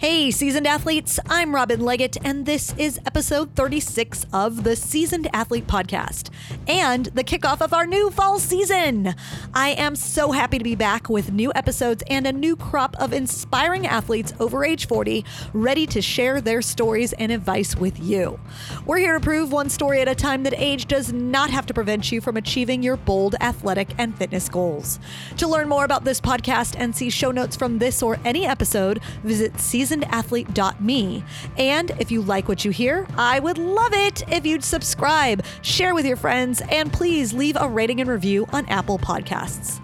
Hey, seasoned athletes, I'm Robin Leggett, and this is episode 36 of the Seasoned Athlete Podcast and the kickoff of our new fall season. I am so happy to be back with new episodes and a new crop of inspiring athletes over age 40 ready to share their stories and advice with you. We're here to prove one story at a time that age does not have to prevent you from achieving your bold athletic and fitness goals. To learn more about this podcast and see show notes from this or any episode, visit season seasonedathlete.me. And if you like what you hear, I would love it if you'd subscribe, share with your friends, and please leave a rating and review on Apple Podcasts.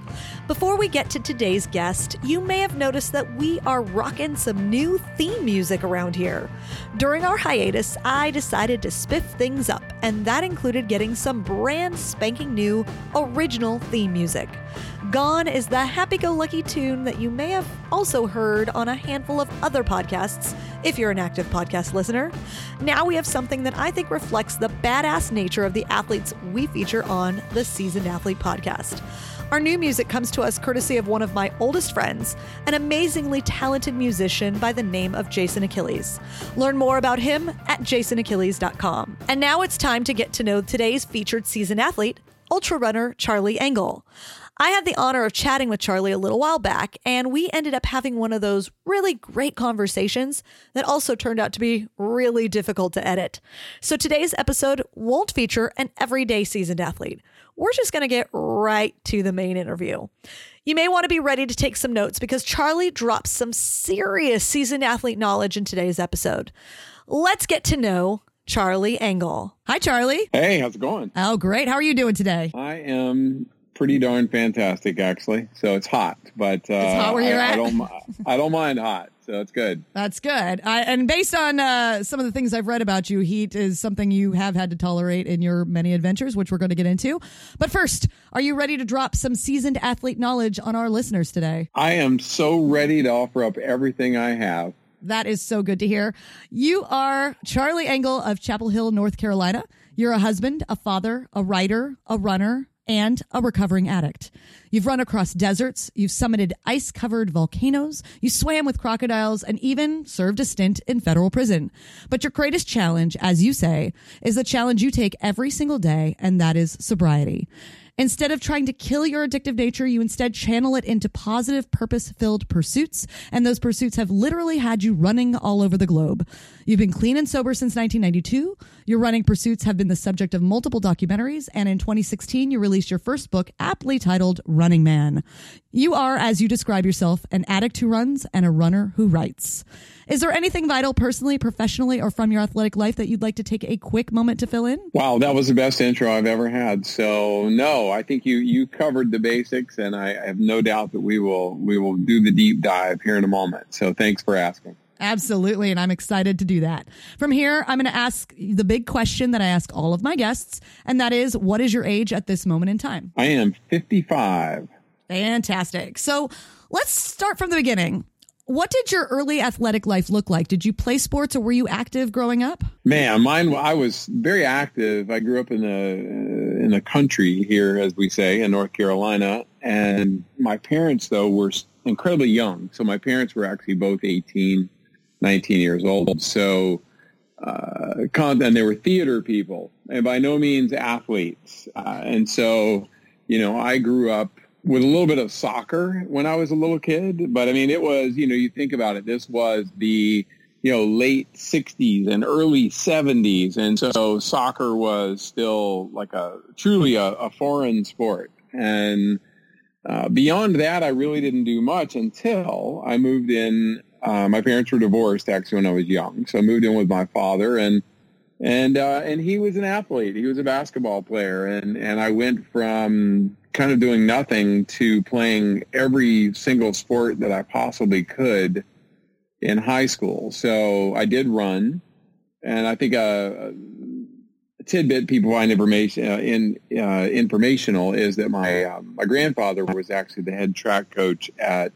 Before we get to today's guest, you may have noticed that we are rocking some new theme music around here. During our hiatus, I decided to spiff things up, and that included getting some brand spanking new original theme music. Gone is the happy go lucky tune that you may have also heard on a handful of other podcasts if you're an active podcast listener. Now we have something that I think reflects the badass nature of the athletes we feature on the Seasoned Athlete podcast. Our new music comes to us courtesy of one of my oldest friends, an amazingly talented musician by the name of Jason Achilles. Learn more about him at jasonachilles.com. And now it's time to get to know today's featured season athlete, ultra runner Charlie Engle. I had the honor of chatting with Charlie a little while back, and we ended up having one of those really great conversations that also turned out to be really difficult to edit. So today's episode won't feature an everyday seasoned athlete we're just going to get right to the main interview. You may want to be ready to take some notes because Charlie drops some serious seasoned athlete knowledge in today's episode. Let's get to know Charlie Engle. Hi, Charlie. Hey, how's it going? Oh, great. How are you doing today? I am pretty darn fantastic, actually. So it's hot, but uh, it's hot where you're I, at. I don't, I don't mind hot so it's good. That's good. I, and based on uh, some of the things I've read about you, heat is something you have had to tolerate in your many adventures, which we're going to get into. But first, are you ready to drop some seasoned athlete knowledge on our listeners today? I am so ready to offer up everything I have. That is so good to hear. You are Charlie Engle of Chapel Hill, North Carolina. You're a husband, a father, a writer, a runner, and a recovering addict. You've run across deserts, you've summited ice covered volcanoes, you swam with crocodiles, and even served a stint in federal prison. But your greatest challenge, as you say, is the challenge you take every single day, and that is sobriety. Instead of trying to kill your addictive nature, you instead channel it into positive, purpose filled pursuits. And those pursuits have literally had you running all over the globe. You've been clean and sober since 1992. Your running pursuits have been the subject of multiple documentaries. And in 2016, you released your first book, aptly titled Running Man. You are, as you describe yourself, an addict who runs and a runner who writes. Is there anything vital personally, professionally, or from your athletic life that you'd like to take a quick moment to fill in? Wow, that was the best intro I've ever had. So no, I think you you covered the basics, and I, I have no doubt that we will we will do the deep dive here in a moment. So thanks for asking. Absolutely. And I'm excited to do that. From here, I'm going to ask the big question that I ask all of my guests, and that is what is your age at this moment in time? I am 55. Fantastic. So let's start from the beginning. What did your early athletic life look like? Did you play sports or were you active growing up? Man, mine. I was very active. I grew up in the in the country here, as we say, in North Carolina, and my parents though were incredibly young. So my parents were actually both 18, 19 years old. So uh, and they were theater people, and by no means athletes. Uh, and so, you know, I grew up with a little bit of soccer when I was a little kid, but I mean, it was, you know, you think about it, this was the, you know, late 60s and early 70s. And so soccer was still like a truly a, a foreign sport. And uh, beyond that, I really didn't do much until I moved in. Uh, my parents were divorced actually when I was young. So I moved in with my father and and uh, and he was an athlete. He was a basketball player, and and I went from kind of doing nothing to playing every single sport that I possibly could in high school. So I did run, and I think a, a tidbit people find information uh, in uh, informational is that my uh, my grandfather was actually the head track coach at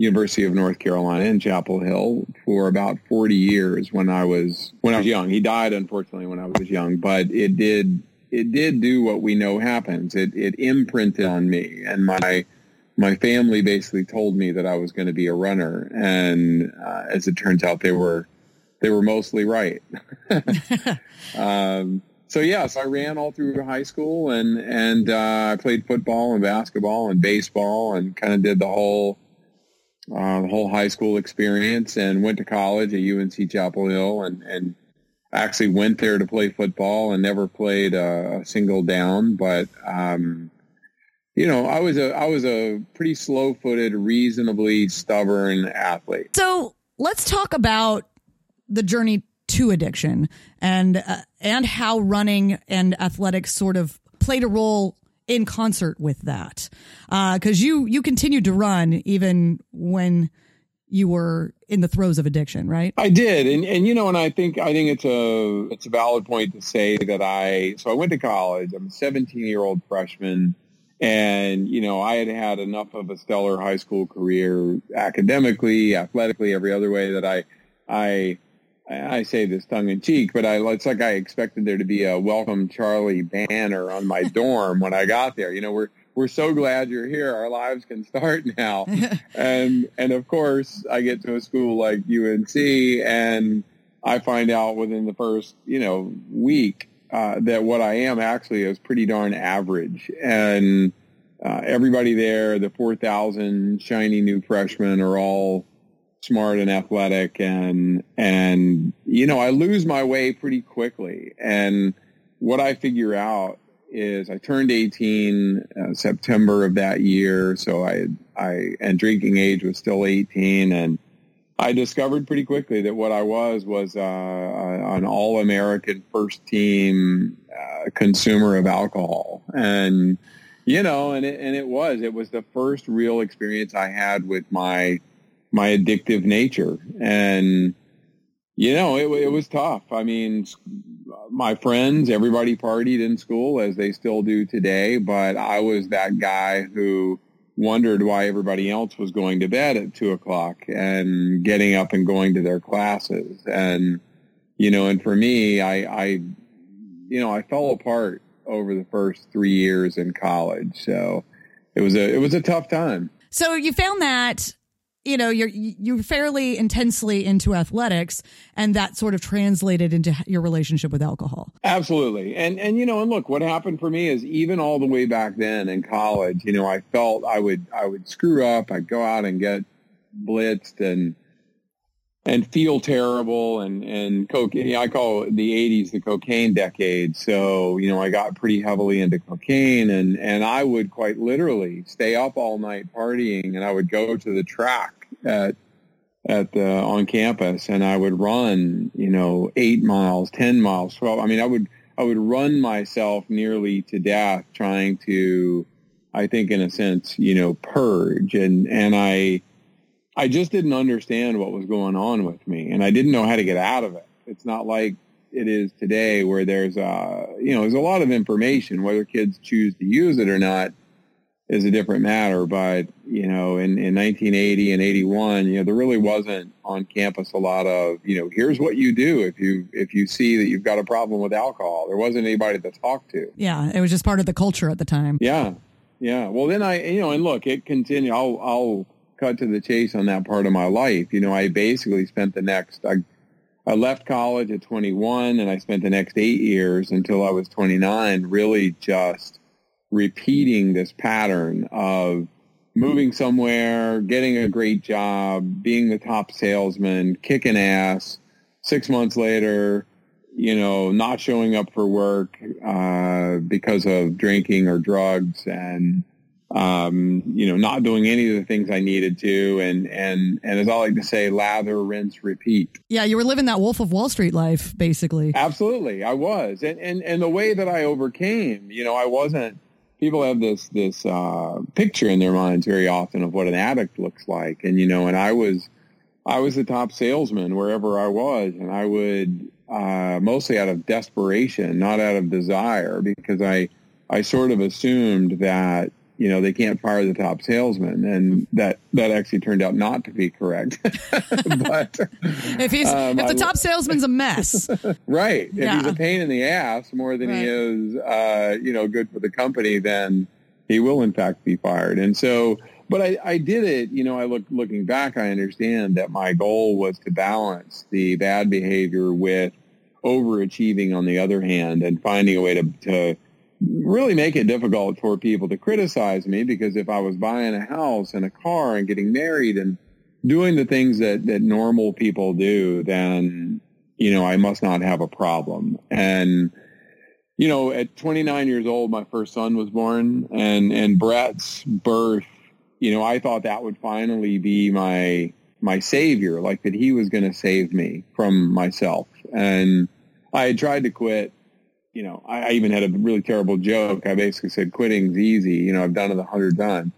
University of North Carolina in Chapel Hill for about 40 years when I was when I was young. He died unfortunately when I was young, but it did it did do what we know happens. It it imprinted on me, and my my family basically told me that I was going to be a runner, and uh, as it turns out, they were they were mostly right. um, so yeah, so I ran all through high school, and and uh, I played football and basketball and baseball, and kind of did the whole the whole high school experience, and went to college at UNC Chapel Hill, and and actually went there to play football and never played a, a single down, but. Um, you know, I was a I was a pretty slow footed, reasonably stubborn athlete. So let's talk about the journey to addiction and uh, and how running and athletics sort of played a role in concert with that. Because uh, you you continued to run even when you were in the throes of addiction, right? I did, and and you know, and I think I think it's a it's a valid point to say that I so I went to college. I'm a 17 year old freshman and, you know, I had had enough of a stellar high school career academically, athletically, every other way that I, I, I say this tongue in cheek, but I, it's like I expected there to be a welcome Charlie banner on my dorm when I got there. You know, we're, we're so glad you're here. Our lives can start now. and, and of course I get to a school like UNC and I find out within the first, you know, week uh, that what I am actually is pretty darn average. And uh, everybody there, the 4,000 shiny new freshmen are all smart and athletic and, and, you know, I lose my way pretty quickly. And what I figure out is I turned 18 uh, September of that year. So I, I, and drinking age was still 18 and, I discovered pretty quickly that what I was was uh, an all-American first team uh, consumer of alcohol, and you know, and it, and it was it was the first real experience I had with my my addictive nature, and you know, it, it was tough. I mean, my friends, everybody partied in school as they still do today, but I was that guy who wondered why everybody else was going to bed at two o'clock and getting up and going to their classes. And, you know, and for me, I, I, you know, I fell apart over the first three years in college. So it was a, it was a tough time. So you found that you know you're you're fairly intensely into athletics and that sort of translated into your relationship with alcohol. Absolutely. And and you know and look what happened for me is even all the way back then in college you know i felt i would i would screw up i'd go out and get blitzed and and feel terrible and and cocaine i call the 80s the cocaine decade. So you know i got pretty heavily into cocaine and and i would quite literally stay up all night partying and i would go to the track at at the on campus and i would run you know 8 miles 10 miles 12 i mean i would i would run myself nearly to death trying to i think in a sense you know purge. And and i I just didn't understand what was going on with me, and I didn't know how to get out of it. It's not like it is today, where there's a you know there's a lot of information. Whether kids choose to use it or not is a different matter. But you know, in, in 1980 and 81, you know, there really wasn't on campus a lot of you know, here's what you do if you if you see that you've got a problem with alcohol. There wasn't anybody to talk to. Yeah, it was just part of the culture at the time. Yeah, yeah. Well, then I you know, and look, it continued. I'll I'll cut to the chase on that part of my life. You know, I basically spent the next, I, I left college at 21 and I spent the next eight years until I was 29 really just repeating this pattern of moving somewhere, getting a great job, being the top salesman, kicking ass. Six months later, you know, not showing up for work uh, because of drinking or drugs and um, you know, not doing any of the things I needed to. And, and, and as I like to say, lather, rinse, repeat. Yeah. You were living that Wolf of Wall Street life, basically. Absolutely. I was. And, and, and the way that I overcame, you know, I wasn't, people have this, this, uh, picture in their minds very often of what an addict looks like. And, you know, and I was, I was the top salesman wherever I was and I would, uh, mostly out of desperation, not out of desire because I, I sort of assumed that you know they can't fire the top salesman, and that that actually turned out not to be correct. but if he's um, if the top salesman's a mess, right? Yeah. If he's a pain in the ass more than right. he is, uh, you know, good for the company, then he will in fact be fired. And so but I, I did it, you know, I look, looking back, I understand that my goal was to balance the bad behavior with overachieving on the other hand and finding a way to, to really make it difficult for people to criticize me because if I was buying a house and a car and getting married and doing the things that, that normal people do, then, you know, I must not have a problem. And, you know, at 29 years old, my first son was born and, and Brett's birth you know, I thought that would finally be my my savior, like that he was going to save me from myself. And I had tried to quit. You know, I, I even had a really terrible joke. I basically said, "Quitting's easy." You know, I've done it a hundred times.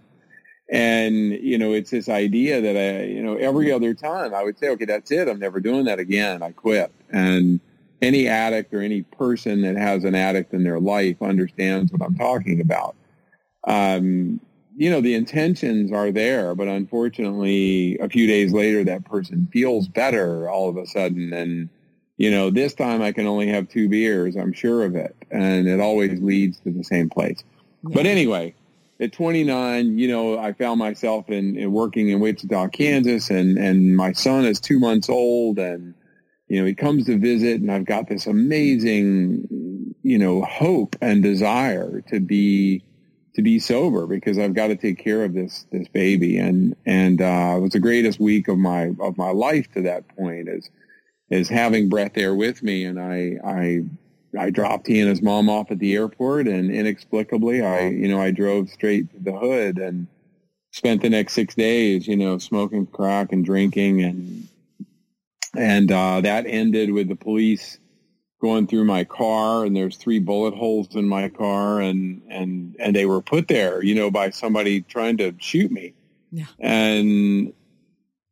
And you know, it's this idea that I, you know, every other time I would say, "Okay, that's it. I'm never doing that again. I quit." And any addict or any person that has an addict in their life understands what I'm talking about. Um, you know, the intentions are there, but unfortunately, a few days later, that person feels better all of a sudden. And, you know, this time I can only have two beers. I'm sure of it. And it always leads to the same place. Yeah. But anyway, at 29, you know, I found myself in, in, working in Wichita, Kansas, and, and my son is two months old and, you know, he comes to visit and I've got this amazing, you know, hope and desire to be, to be sober because I've got to take care of this this baby and and uh, it was the greatest week of my of my life to that point is is having Brett there with me and I I I dropped he and his mom off at the airport and inexplicably I you know I drove straight to the hood and spent the next six days you know smoking crack and drinking and and uh, that ended with the police going through my car and there's three bullet holes in my car and and and they were put there you know by somebody trying to shoot me. Yeah. And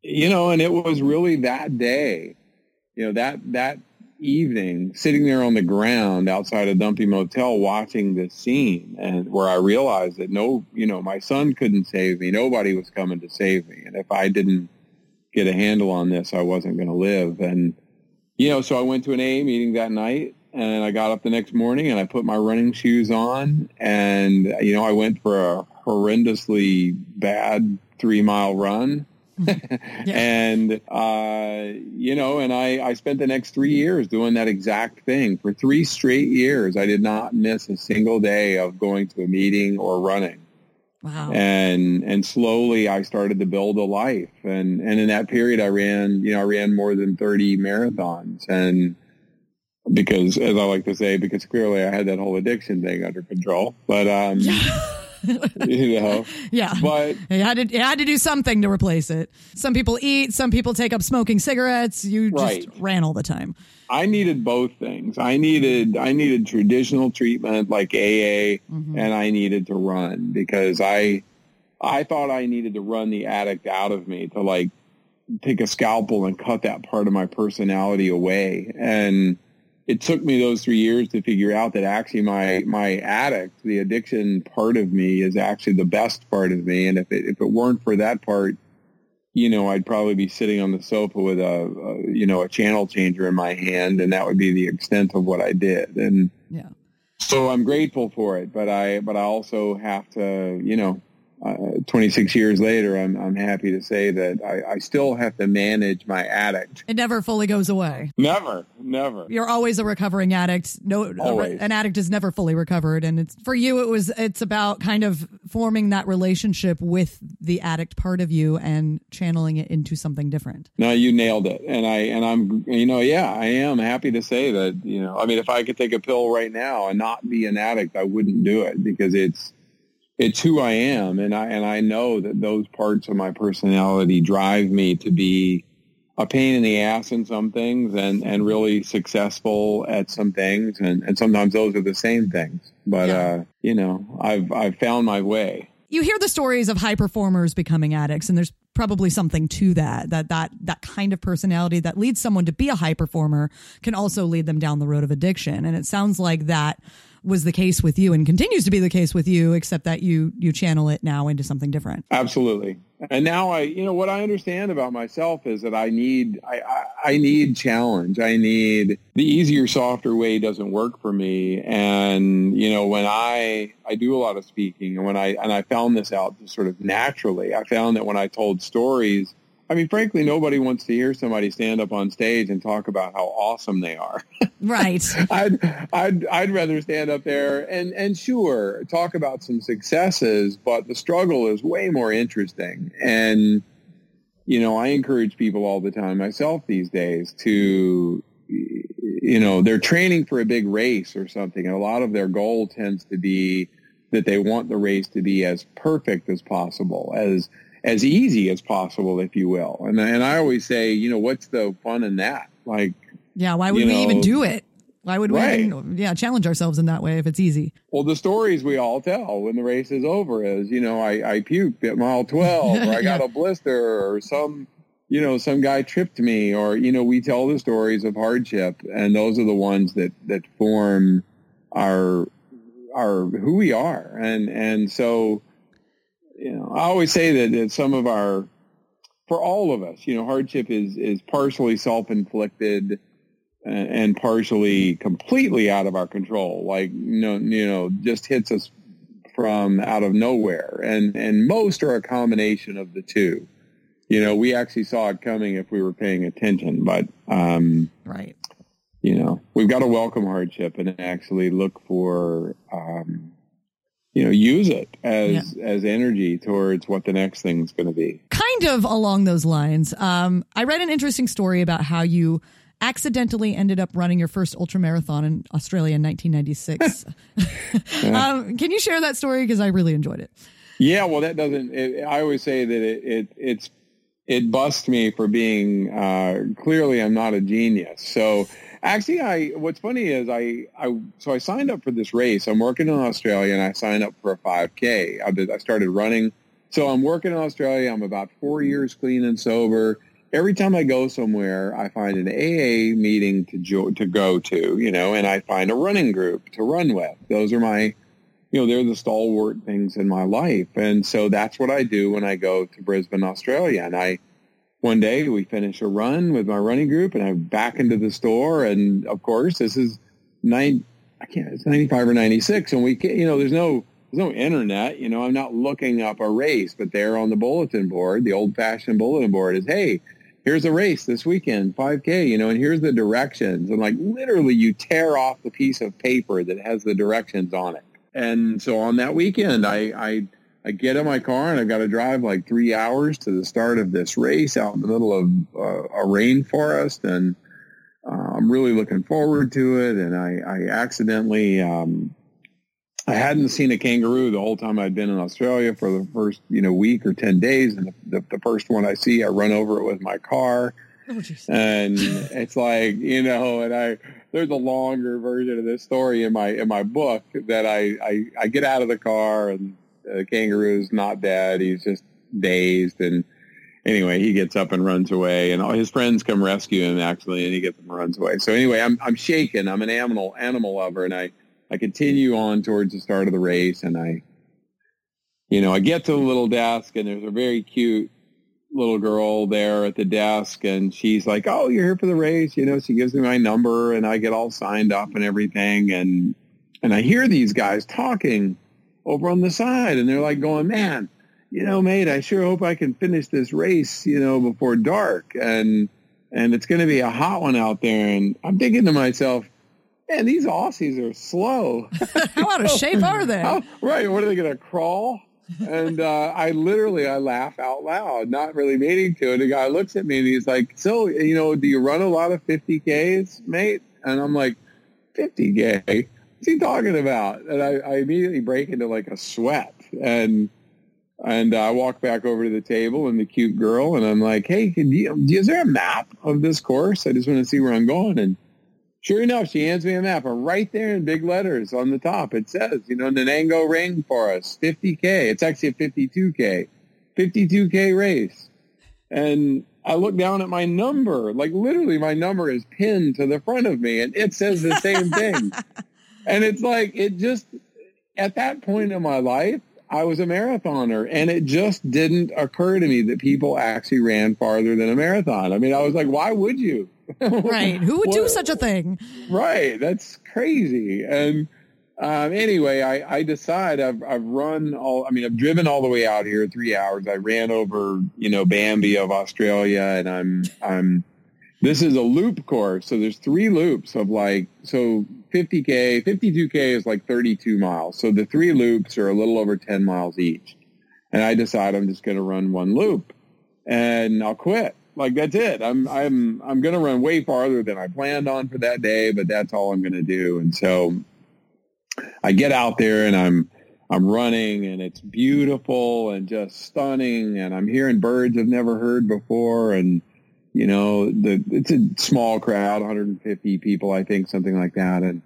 you know and it was really that day you know that that evening sitting there on the ground outside a dumpy motel watching this scene and where I realized that no you know my son couldn't save me. Nobody was coming to save me. And if I didn't get a handle on this I wasn't going to live. And you know, so I went to an AA meeting that night and I got up the next morning and I put my running shoes on. And, you know, I went for a horrendously bad three mile run. Yeah. and, uh, you know, and I, I spent the next three years doing that exact thing for three straight years. I did not miss a single day of going to a meeting or running. Wow. And and slowly I started to build a life. And and in that period I ran, you know, I ran more than 30 marathons and because as I like to say, because clearly I had that whole addiction thing under control. But um you know. Yeah. But you had to you had to do something to replace it. Some people eat, some people take up smoking cigarettes. You just right. ran all the time. I needed both things. I needed I needed traditional treatment like AA mm-hmm. and I needed to run because I I thought I needed to run the addict out of me to like take a scalpel and cut that part of my personality away. And it took me those three years to figure out that actually my my addict, the addiction part of me, is actually the best part of me. And if it if it weren't for that part, you know, I'd probably be sitting on the sofa with a, a, you know, a channel changer in my hand, and that would be the extent of what I did. And yeah, so I'm grateful for it, but I, but I also have to, you know, uh, 26 years later, I'm, I'm happy to say that I, I, still have to manage my addict. It never fully goes away. Never, never. You're always a recovering addict. No, always. an addict is never fully recovered. And it's for you, it was, it's about kind of forming that relationship with the addict part of you and channeling it into something different. No, you nailed it. And I, and I'm, you know, yeah, I am happy to say that, you know, I mean, if I could take a pill right now and not be an addict, I wouldn't do it because it's, it's who I am, and I and I know that those parts of my personality drive me to be a pain in the ass in some things and and really successful at some things, and and sometimes those are the same things. But yeah. uh, you know, I've I've found my way. You hear the stories of high performers becoming addicts, and there's probably something to that that that that kind of personality that leads someone to be a high performer can also lead them down the road of addiction and it sounds like that was the case with you and continues to be the case with you, except that you you channel it now into something different. Absolutely. And now I, you know, what I understand about myself is that I need, I, I, I need challenge. I need the easier, softer way doesn't work for me. And, you know, when I, I do a lot of speaking and when I, and I found this out just sort of naturally, I found that when I told stories, I mean, frankly, nobody wants to hear somebody stand up on stage and talk about how awesome they are. Right. I'd, I'd, I'd rather stand up there and, and sure, talk about some successes, but the struggle is way more interesting. And, you know, I encourage people all the time myself these days to, you know, they're training for a big race or something. And a lot of their goal tends to be that they want the race to be as perfect as possible, as, as easy as possible, if you will. And and I always say, you know, what's the fun in that? Like, yeah, why would we know, even do it? Why would we, right. even, yeah, challenge ourselves in that way if it's easy? Well, the stories we all tell when the race is over is, you know, I, I puked at mile 12 or I got a blister or some, you know, some guy tripped me or, you know, we tell the stories of hardship and those are the ones that, that form our, our, who we are. And, and so, you know, I always say that, that some of our, for all of us, you know, hardship is, is partially self-inflicted and, and partially completely out of our control. Like, you know, you know, just hits us from out of nowhere. And, and most are a combination of the two. You know, we actually saw it coming if we were paying attention, but, um, right. You know, we've got to welcome hardship and actually look for, um, you know, use it as yeah. as energy towards what the next thing is going to be. Kind of along those lines. Um, I read an interesting story about how you accidentally ended up running your first ultra marathon in Australia in 1996. um, can you share that story because I really enjoyed it? Yeah, well, that doesn't. It, I always say that it, it it's it busts me for being uh, clearly I'm not a genius. So Actually, I what's funny is I, I so I signed up for this race. I'm working in Australia, and I signed up for a 5K. I, did, I started running. So I'm working in Australia. I'm about four mm-hmm. years clean and sober. Every time I go somewhere, I find an AA meeting to jo- to go to, you know, and I find a running group to run with. Those are my, you know, they're the stalwart things in my life, and so that's what I do when I go to Brisbane, Australia, and I one day we finish a run with my running group and I'm back into the store. And of course, this is nine, I can't, it's 95 or 96. And we you know, there's no, there's no internet, you know, I'm not looking up a race, but there on the bulletin board, the old fashioned bulletin board is, Hey, here's a race this weekend, 5K, you know, and here's the directions. And like literally you tear off the piece of paper that has the directions on it. And so on that weekend, I, I, I get in my car and I've got to drive like three hours to the start of this race out in the middle of uh, a rainforest. And uh, I'm really looking forward to it. And I, I accidentally, um, I hadn't seen a kangaroo the whole time I'd been in Australia for the first, you know, week or 10 days. And the, the first one I see, I run over it with my car. Oh, and it's like, you know, and I, there's a longer version of this story in my, in my book that I, I, I get out of the car and the kangaroo's not dead. He's just dazed. And anyway, he gets up and runs away and all his friends come rescue him actually and he gets and runs away. So anyway, I'm, I'm shaken. I'm an animal, animal lover and I, I continue on towards the start of the race and I, you know, I get to the little desk and there's a very cute little girl there at the desk and she's like, Oh, you're here for the race. You know, she gives me my number and I get all signed up and everything. And, and I hear these guys talking over on the side and they're like going, man, you know, mate, I sure hope I can finish this race, you know, before dark. And, and it's going to be a hot one out there. And I'm thinking to myself, man, these Aussies are slow. How out of shape are they? How, right. What are they going to crawl? and uh, I literally I laugh out loud, not really meaning to. And the guy looks at me and he's like, "So, you know, do you run a lot of 50ks, mate?" And I'm like, "50k? What's he talking about? And I, I immediately break into like a sweat and and I walk back over to the table and the cute girl and I'm like, hey, you, is there a map of this course? I just want to see where I'm going. And sure enough, she hands me a map and right there in big letters on the top, it says, you know, Nanango Rainforest, 50K. It's actually a 52K, 52K race. And I look down at my number, like literally my number is pinned to the front of me and it says the same thing. and it's like it just at that point in my life, I was a marathoner, and it just didn't occur to me that people actually ran farther than a marathon. I mean, I was like, why would you? right? Who would do such a thing? Right. That's crazy. And um, anyway, I, I decide I've, I've run all, I mean, I've driven all the way out here three hours. I ran over, you know, Bambi of Australia and I'm, I'm, this is a loop course. So there's three loops of like, so 50K, 52K is like 32 miles. So the three loops are a little over 10 miles each. And I decide I'm just going to run one loop and I'll quit. Like that's it. I'm, I'm, I'm going to run way farther than I planned on for that day, but that's all I'm going to do. And so I get out there and I'm, I'm running and it's beautiful and just stunning and I'm hearing birds I've never heard before and you know the it's a small crowd 150 people I think something like that and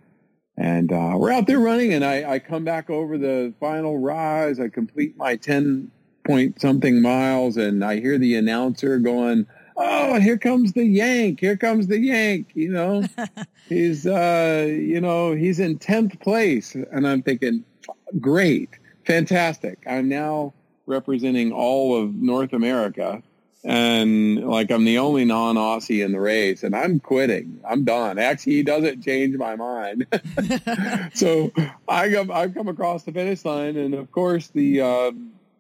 and uh, we're out there running and I, I come back over the final rise I complete my 10 point something miles and I hear the announcer going oh, here comes the Yank. Here comes the Yank. You know, he's, uh, you know, he's in 10th place. And I'm thinking, great, fantastic. I'm now representing all of North America. And like I'm the only non-Aussie in the race, and I'm quitting. I'm done. Actually, he doesn't change my mind. so I come, I've come across the finish line, and of course the uh,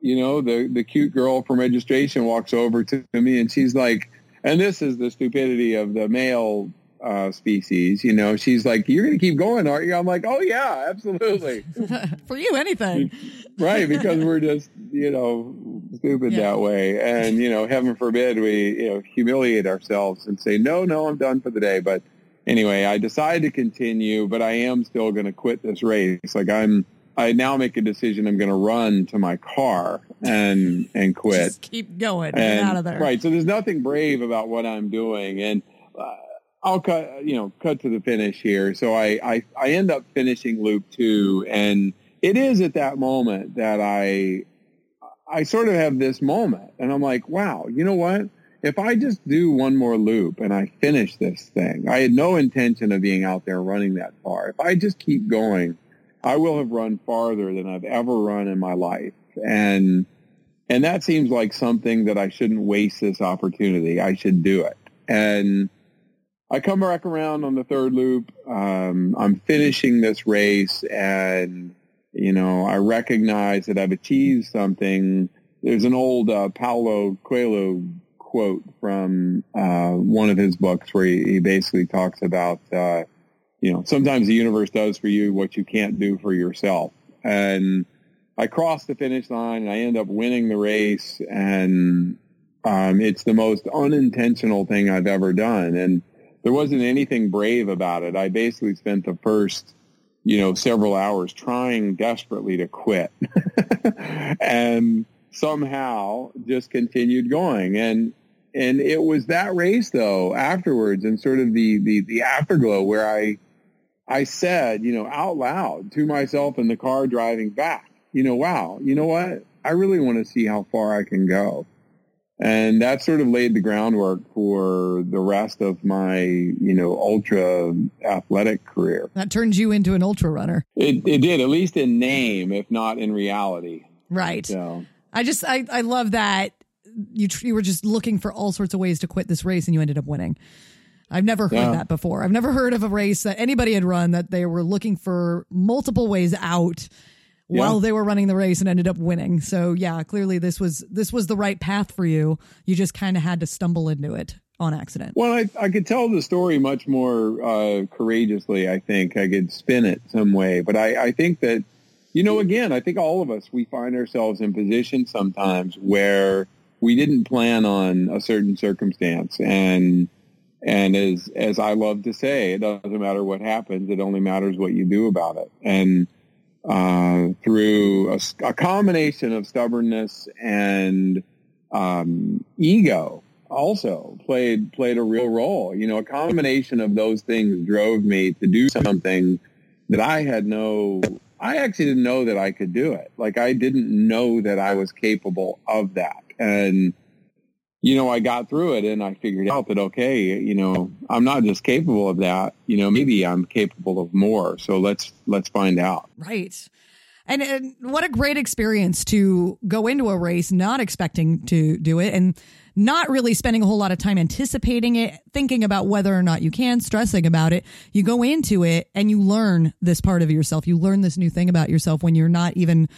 you know, the, the cute girl from registration walks over to me and she's like, and this is the stupidity of the male uh, species, you know, she's like, you're going to keep going, aren't you? I'm like, oh yeah, absolutely. For you, anything. right. Because we're just, you know, stupid yeah. that way. And, you know, heaven forbid we, you know, humiliate ourselves and say, no, no, I'm done for the day. But anyway, I decide to continue, but I am still going to quit this race. Like I'm, I now make a decision. I'm going to run to my car and and quit. Just keep going. And, Get out of there. Right. So there's nothing brave about what I'm doing, and uh, I'll cut. You know, cut to the finish here. So I, I I end up finishing loop two, and it is at that moment that I I sort of have this moment, and I'm like, wow, you know what? If I just do one more loop and I finish this thing, I had no intention of being out there running that far. If I just keep going I will have run farther than I've ever run in my life. And, and that seems like something that I shouldn't waste this opportunity. I should do it. And I come back around on the third loop. Um, I'm finishing this race and, you know, I recognize that I've achieved something. There's an old uh, Paulo Coelho quote from uh, one of his books where he, he basically talks about uh, you know, sometimes the universe does for you what you can't do for yourself. And I cross the finish line and I end up winning the race and um, it's the most unintentional thing I've ever done. And there wasn't anything brave about it. I basically spent the first, you know, several hours trying desperately to quit and somehow just continued going. And, and it was that race though afterwards and sort of the, the, the afterglow where I, I said, you know, out loud to myself in the car driving back, you know, wow, you know what? I really want to see how far I can go. And that sort of laid the groundwork for the rest of my, you know, ultra athletic career. That turns you into an ultra runner. It, it did, at least in name, if not in reality. Right. So I just, I, I love that you, you were just looking for all sorts of ways to quit this race and you ended up winning. I've never heard yeah. that before. I've never heard of a race that anybody had run that they were looking for multiple ways out yeah. while they were running the race and ended up winning. So yeah, clearly this was this was the right path for you. You just kind of had to stumble into it on accident. Well, I, I could tell the story much more uh, courageously. I think I could spin it some way, but I, I think that you know, again, I think all of us we find ourselves in positions sometimes where we didn't plan on a certain circumstance and and as as I love to say, it doesn't matter what happens; it only matters what you do about it. And uh, through a, a, combination of stubbornness and um, ego, also played played a real role. You know, a combination of those things drove me to do something that I had no. I actually didn't know that I could do it. Like I didn't know that I was capable of that, and you know, I got through it and I figured out that, okay, you know, I'm not just capable of that, you know, maybe I'm capable of more. So let's, let's find out. Right. And, and, what a great experience to go into a race not expecting to do it and not really spending a whole lot of time anticipating it, thinking about whether or not you can, stressing about it. You go into it and you learn this part of yourself. You learn this new thing about yourself when you're not even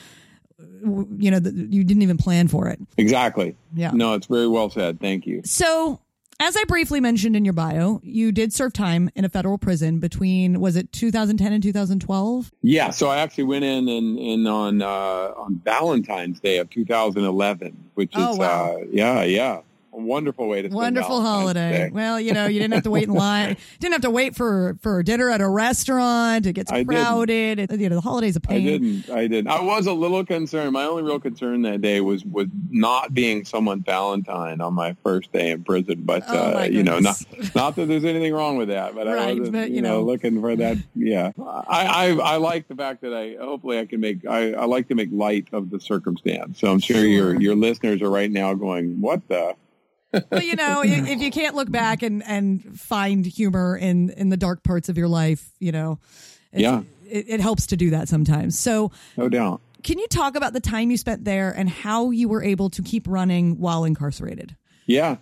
you know you didn't even plan for it. Exactly. Yeah. No it's very well said. Thank you. So as I briefly mentioned in your bio, you did serve time in a federal prison between was it 2010 and 2012? Yeah, so I actually went in in, in on uh, on Valentine's Day of 2011, which oh, is wow. uh, yeah, yeah wonderful way to wonderful holiday. Well, you know, you didn't have to wait in line. didn't have to wait for for dinner at a restaurant. It gets crowded. It, you know, the holidays a pain. I didn't. I didn't. I was a little concerned. My only real concern that day was was not being someone Valentine on my first day in prison. But oh, uh, you know, not not that there's anything wrong with that. But right, I wasn't, but, you, know, know, looking for that. Yeah, I, I I like the fact that I hopefully I can make I, I like to make light of the circumstance. So I'm sure, sure. your your listeners are right now going, what the well, you know, if you can't look back and, and find humor in, in the dark parts of your life, you know, yeah, it, it helps to do that sometimes. So, no doubt. Can you talk about the time you spent there and how you were able to keep running while incarcerated? Yeah.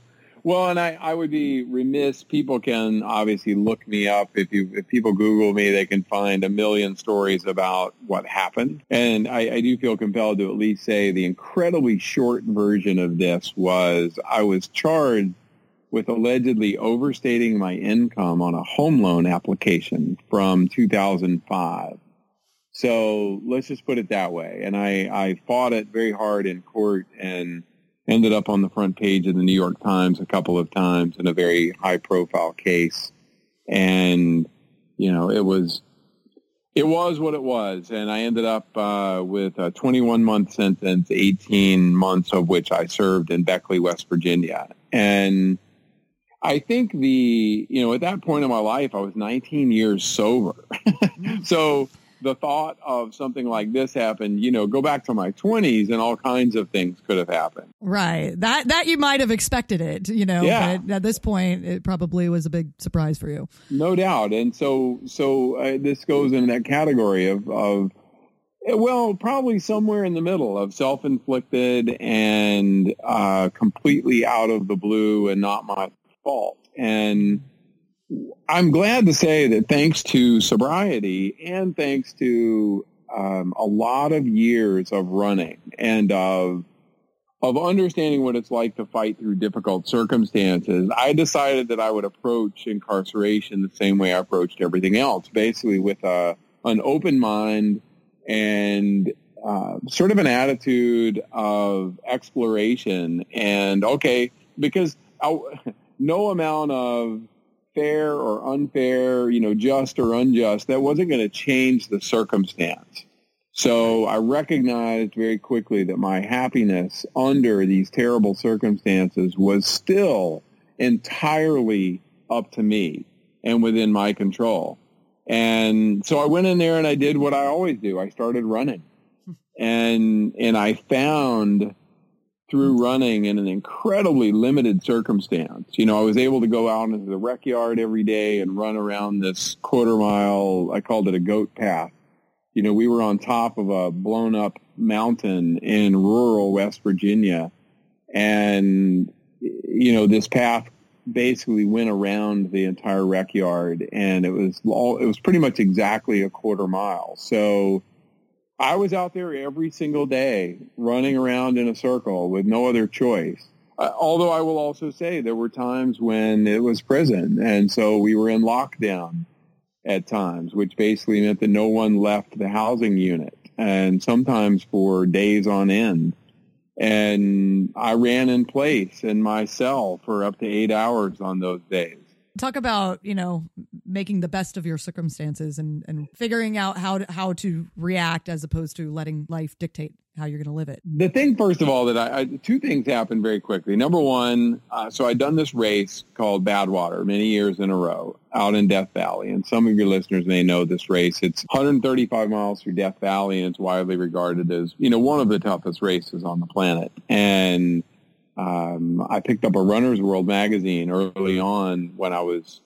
Well, and I, I would be remiss. People can obviously look me up. If you if people Google me, they can find a million stories about what happened. And I, I do feel compelled to at least say the incredibly short version of this was I was charged with allegedly overstating my income on a home loan application from 2005. So let's just put it that way. And I, I fought it very hard in court and ended up on the front page of the New York Times a couple of times in a very high profile case. And, you know, it was, it was what it was. And I ended up uh, with a 21 month sentence, 18 months of which I served in Beckley, West Virginia. And I think the, you know, at that point in my life, I was 19 years sober. so, the thought of something like this happened, you know, go back to my 20s and all kinds of things could have happened. Right. That that you might have expected it, you know, yeah. but at this point it probably was a big surprise for you. No doubt. And so so uh, this goes in that category of of well, probably somewhere in the middle of self-inflicted and uh, completely out of the blue and not my fault. And I'm glad to say that thanks to sobriety and thanks to um, a lot of years of running and of of understanding what it's like to fight through difficult circumstances, I decided that I would approach incarceration the same way I approached everything else, basically with a an open mind and uh, sort of an attitude of exploration and okay, because I, no amount of fair or unfair, you know, just or unjust, that wasn't going to change the circumstance. So I recognized very quickly that my happiness under these terrible circumstances was still entirely up to me and within my control. And so I went in there and I did what I always do. I started running. And and I found through running in an incredibly limited circumstance. You know, I was able to go out into the rec yard every day and run around this quarter mile, I called it a goat path. You know, we were on top of a blown up mountain in rural West Virginia. And, you know, this path basically went around the entire rec yard and it was all, it was pretty much exactly a quarter mile. So, I was out there every single day running around in a circle with no other choice. Uh, although I will also say there were times when it was prison, and so we were in lockdown at times, which basically meant that no one left the housing unit, and sometimes for days on end. And I ran in place in my cell for up to eight hours on those days talk about you know making the best of your circumstances and and figuring out how to how to react as opposed to letting life dictate how you're going to live it. The thing first of all that I, I two things happened very quickly. Number one uh, so i'd done this race called badwater many years in a row out in death valley. And some of your listeners may know this race. It's 135 miles through death valley and it's widely regarded as you know one of the toughest races on the planet. And um, I picked up a Runner's World magazine early on when I was,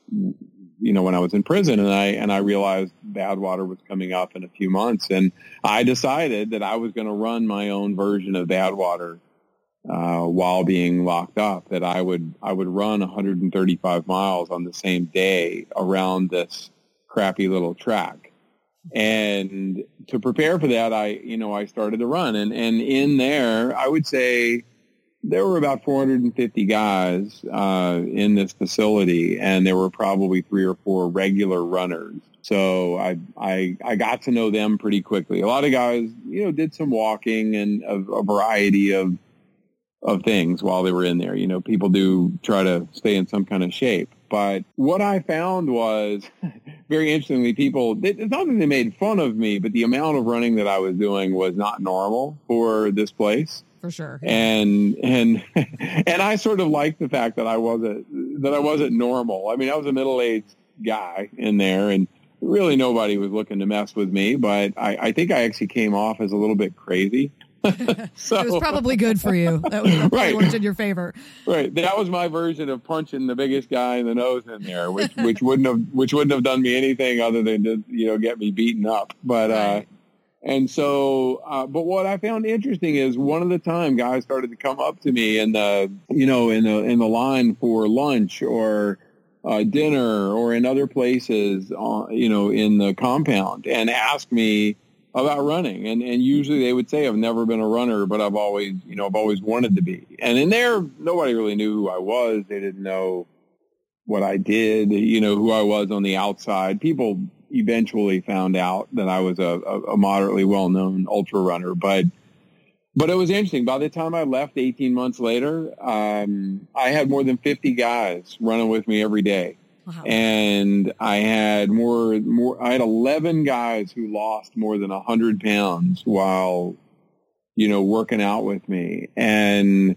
you know, when I was in prison, and I and I realized Badwater was coming up in a few months, and I decided that I was going to run my own version of Badwater uh, while being locked up. That I would I would run 135 miles on the same day around this crappy little track. And to prepare for that, I, you know, I started to run and, and in there, I would say there were about 450 guys uh, in this facility, and there were probably three or four regular runners. So I, I I got to know them pretty quickly. A lot of guys, you know, did some walking and a, a variety of of things while they were in there. You know, people do try to stay in some kind of shape. But what I found was very interestingly, people, it's not that they made fun of me, but the amount of running that I was doing was not normal for this place for sure. And and and I sort of liked the fact that I wasn't that I wasn't normal. I mean, I was a middle aged guy in there, and really nobody was looking to mess with me. But I, I think I actually came off as a little bit crazy. so, it was probably good for you. That was right. worked in your favor. Right. That was my version of punching the biggest guy in the nose in there, which which wouldn't have which wouldn't have done me anything other than to you know get me beaten up. But uh, right. uh, and so, uh, but what I found interesting is one of the time guys started to come up to me in the, you know, in the in the line for lunch or uh, dinner or in other places, uh, you know, in the compound and ask me about running. And and usually they would say, "I've never been a runner, but I've always, you know, I've always wanted to be." And in there, nobody really knew who I was. They didn't know what I did, you know, who I was on the outside. People eventually found out that I was a, a, moderately well-known ultra runner, but but it was interesting. By the time I left 18 months later, um, I had more than 50 guys running with me every day. Wow. And I had more, more, I had 11 guys who lost more than 100 pounds while, you know, working out with me. And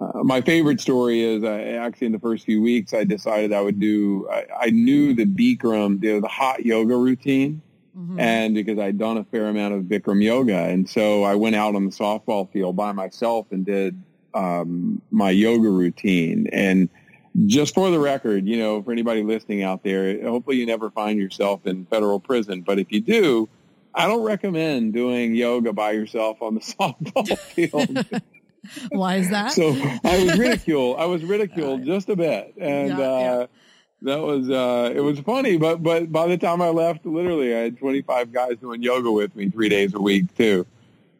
uh, my favorite story is uh, actually in the first few weeks, I decided I would do, I, I knew the Bikram, the, the hot yoga routine. Mm-hmm. And because I'd done a fair amount of Bikram yoga. And so I went out on the softball field by myself and did um, my yoga routine. And just for the record, you know, for anybody listening out there, hopefully you never find yourself in federal prison. But if you do, I don't recommend doing yoga by yourself on the softball field. Why is that? So I was ridiculed. I was ridiculed just a bit, and yeah, uh, yeah. that was uh, it was funny. But but by the time I left, literally, I had 25 guys doing yoga with me three days a week too,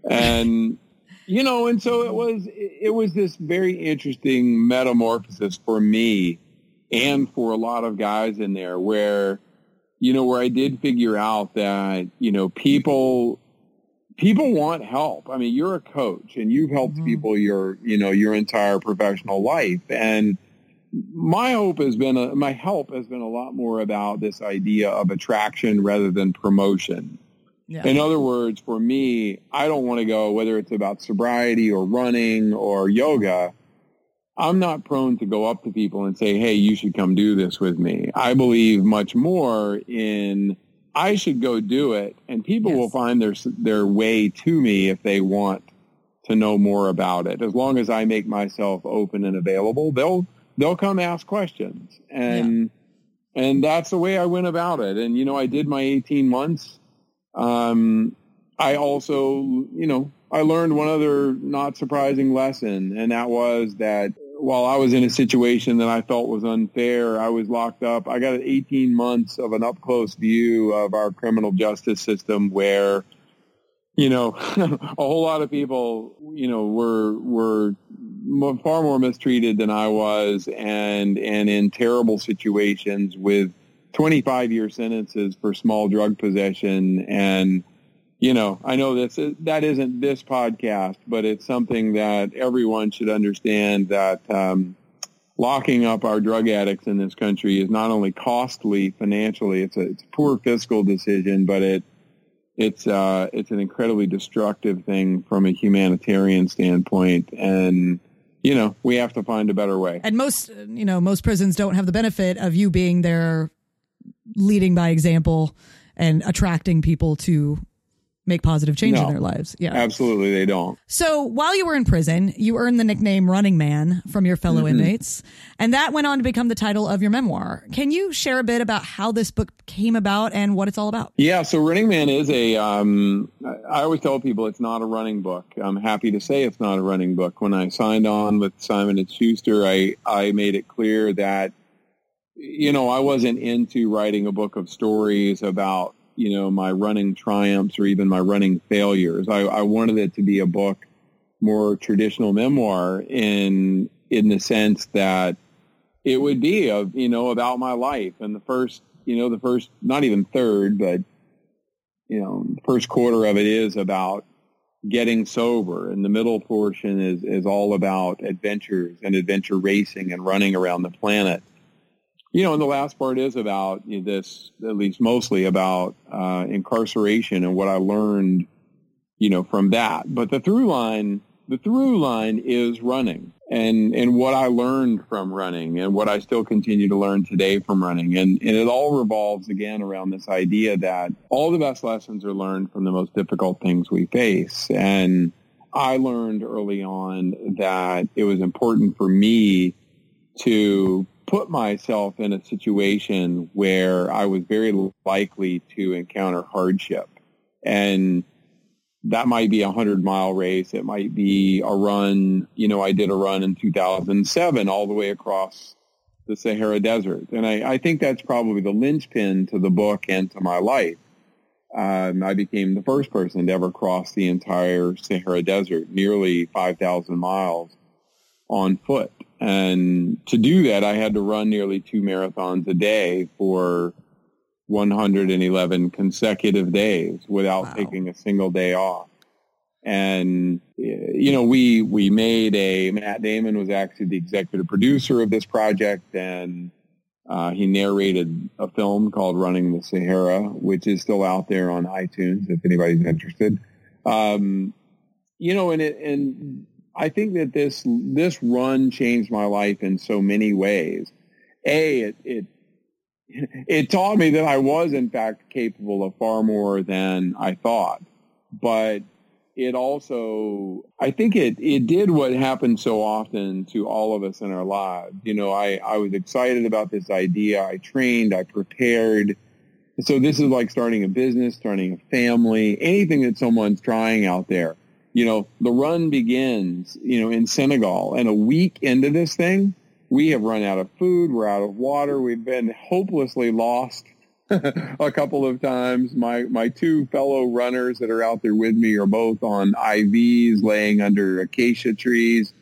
and you know, and so it was it was this very interesting metamorphosis for me and for a lot of guys in there where you know where I did figure out that you know people people want help. I mean, you're a coach and you've helped mm-hmm. people your, you know, your entire professional life. And my hope has been, a, my help has been a lot more about this idea of attraction rather than promotion. Yeah. In other words, for me, I don't want to go, whether it's about sobriety or running or yoga, I'm not prone to go up to people and say, hey, you should come do this with me. I believe much more in I should go do it, and people yes. will find their their way to me if they want to know more about it. As long as I make myself open and available, they'll they'll come ask questions, and yeah. and that's the way I went about it. And you know, I did my 18 months. Um, I also, you know, I learned one other not surprising lesson, and that was that while I was in a situation that I felt was unfair, I was locked up. I got 18 months of an up close view of our criminal justice system where, you know, a whole lot of people, you know, were, were far more mistreated than I was and, and in terrible situations with 25 year sentences for small drug possession and, you know, I know that's that isn't this podcast, but it's something that everyone should understand that um, locking up our drug addicts in this country is not only costly financially; it's a, it's a poor fiscal decision, but it it's uh, it's an incredibly destructive thing from a humanitarian standpoint, and you know we have to find a better way. And most you know most prisons don't have the benefit of you being there, leading by example and attracting people to make positive change No. in their lives. Yeah. Absolutely, they don't. So while you were in prison, you earned the nickname Running Man from your fellow Mm-hmm. inmates, and that went on to become the title of your memoir. Can you share a bit about how this book came about and what it's all about? Yeah, so Running Man is a. Um, I always tell people it's not a running book. I'm happy to say it's not a running book. When I signed on with Simon and Schuster, I I made it clear that you know I wasn't into writing a book of stories about you know my running triumphs or even my running failures. I, I wanted it to be a book more traditional memoir in in the sense that it would be of you know about my life. And the first you know the first not even third but you know the first quarter of it is about getting sober. And the middle portion is is all about adventures and adventure racing and running around the planet you know and the last part is about this at least mostly about uh, incarceration and what i learned you know from that. But the through line the through line is running and and what I learned from running and what I still continue to learn today from running. And and it all revolves again around this idea that all the best lessons are learned from the most difficult things we face. And I learned early on that it was important for me to put myself in a situation where I was very likely to encounter hardship and that might be a hundred mile race. It might be a run. You know, I did a run in 2007 all the way across the Sahara Desert. And I, I think that's probably the linchpin to the book and to my life. Um, I became the first person to ever cross the entire Sahara Desert, nearly 5,000 miles on foot. And to do that, I had to run nearly two marathons a day for 111 consecutive days without Wow. taking a single day off. And you know, we we made a Matt Damon was actually the executive producer of this project, and uh, he narrated a film called Running the Sahara, which is still out there on iTunes if anybody's interested. Um, you know, and it and I think that this this run changed my life in so many ways. A, it, it it taught me that I was in fact capable of far more than I thought. But it also, I think it, it did what happens so often to all of us in our lives. You know, I, I was excited about this idea. I trained, I prepared. So this is like starting a business, starting a family, anything that someone's trying out there. You know, the run begins, you know, in Senegal and a week into this thing, we have run out of food. We're out of water. We've been hopelessly lost a couple of times. My my two fellow runners that are out there with me are both on IVs, laying under acacia trees,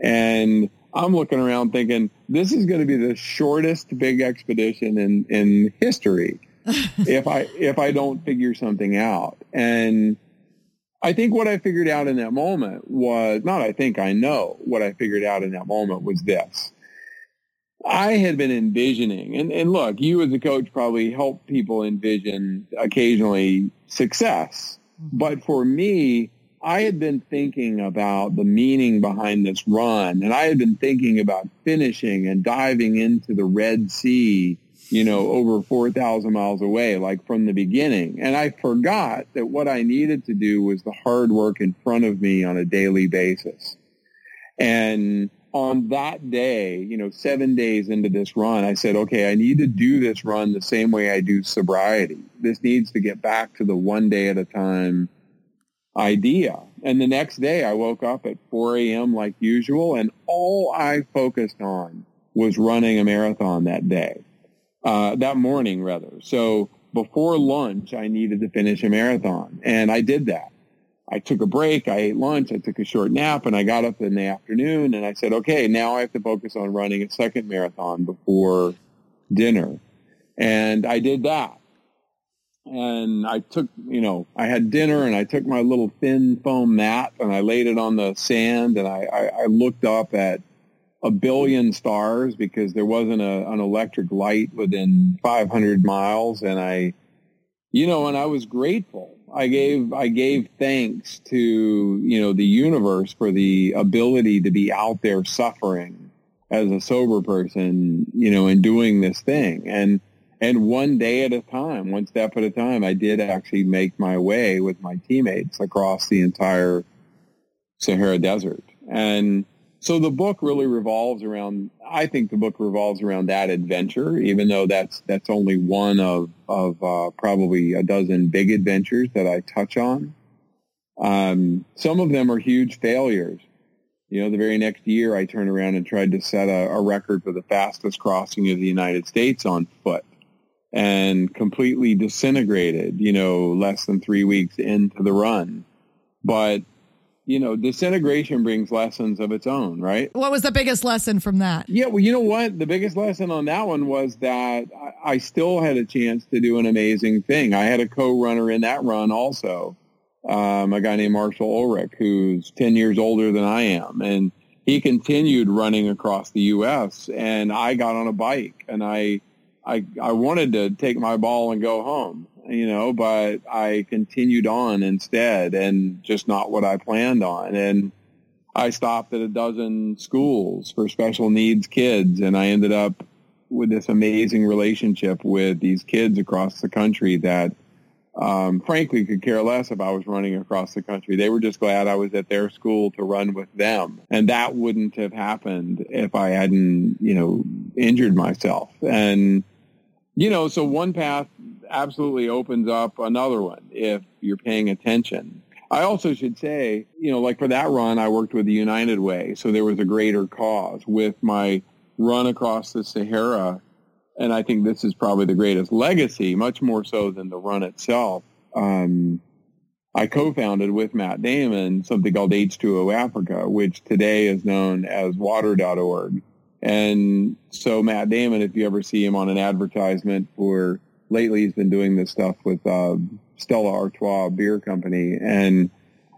and I'm looking around thinking this is going to be the shortest big expedition in in history if I if I don't figure something out. And I think what I figured out in that moment was not. I think I know what I figured out in that moment was this. I had been envisioning, and, and look, you as a coach probably help people envision occasionally success. Mm-hmm. But for me, I had been thinking about the meaning behind this run, and I had been thinking about finishing and diving into the Red Sea, you know, over 4,000 miles away, like from the beginning. And I forgot that what I needed to do was the hard work in front of me on a daily basis. And on that day, you know, seven days into this run, I said, okay, I need to do this run the same way I do sobriety. This needs to get back to the one day at a time idea. And the next day I woke up at 4 a.m. like usual, and all I focused on was running a marathon that day, uh, that morning rather. So before lunch, I needed to finish a marathon, and I did that. I took a break, I ate lunch, I took a short nap, and I got up in the afternoon and I said, okay, now I have to focus on running a second marathon before dinner. And I did that. And I took, you know, I had dinner and I took my little thin foam mat and I laid it on the sand and I, I, I looked up at a billion stars because there wasn't a, an electric light within 500 miles. And I, you know, and I was grateful. I gave I gave thanks to you know the universe for the ability to be out there suffering as a sober person, you know, and doing this thing. And and one day at a time, one step at a time, I did actually make my way with my teammates across the entire Sahara Desert. And so the book really revolves around, I think the book revolves around that adventure, even though that's, that's only one of, of uh, probably a dozen big adventures that I touch on. Um, some of them are huge failures. You know, the very next year I turned around and tried to set a, a record for the fastest crossing of the United States on foot and completely disintegrated, you know, less than three weeks into the run. But, you know, disintegration brings lessons of its own, right? What was the biggest lesson from that? Yeah, well, you know what? The biggest lesson on that one was that I still had a chance to do an amazing thing. I had a co-runner in that run also, um, a guy named Marshall Ulrich, who's 10 years older than I am. And he continued running across the U.S. and I got on a bike and I I, I wanted to take my ball and go home, you know, but I continued on instead and just not what I planned on. And I stopped at a dozen schools for special needs kids and I ended up with this amazing relationship with these kids across the country that um, frankly could care less if I was running across the country. They were just glad I was at their school to run with them. And that wouldn't have happened if I hadn't, you know, injured myself. And you know, so one path absolutely opens up another one if you're paying attention. I also should say, you know, like for that run, I worked with the United Way, so there was a greater cause with my run across the Sahara. And I think this is probably the greatest legacy, much more so than the run itself. Um, I co-founded with Matt Damon something called H2O Africa, which today is known as water.org. And so Matt Damon, if you ever see him on an advertisement for lately, he's been doing this stuff with uh, Stella Artois Beer Company. And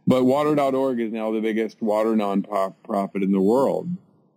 but Water.org is now the biggest water nonprofit in the world,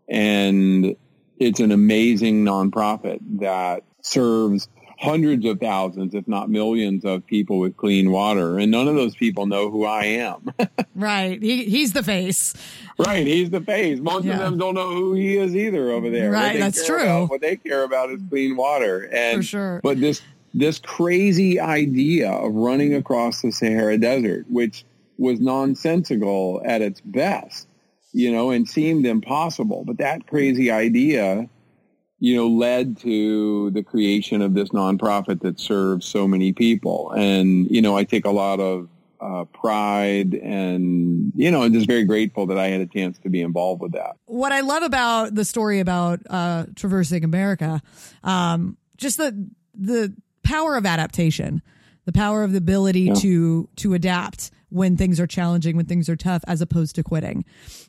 and it's an amazing nonprofit that serves hundreds of thousands, if not millions, of people with clean water, and none of those people know who I am. right, he, he's the face. Right, he's the face. Most yeah. of them don't know who he is either over there. Right, that's true. About, what they care about is clean water, and for sure. But this this crazy idea of running across the Sahara Desert, which was nonsensical at its best, you know, and seemed impossible. But that crazy idea you know, led to the creation of this nonprofit that serves so many people. And, you know, I take a lot of uh, pride and, you know, I'm just very grateful that I had a chance to be involved with that. What I love about the story about uh, traversing America, um, just the, the power of adaptation, the power of the ability yeah. to, to adapt when things are challenging, when things are tough, as opposed to quitting.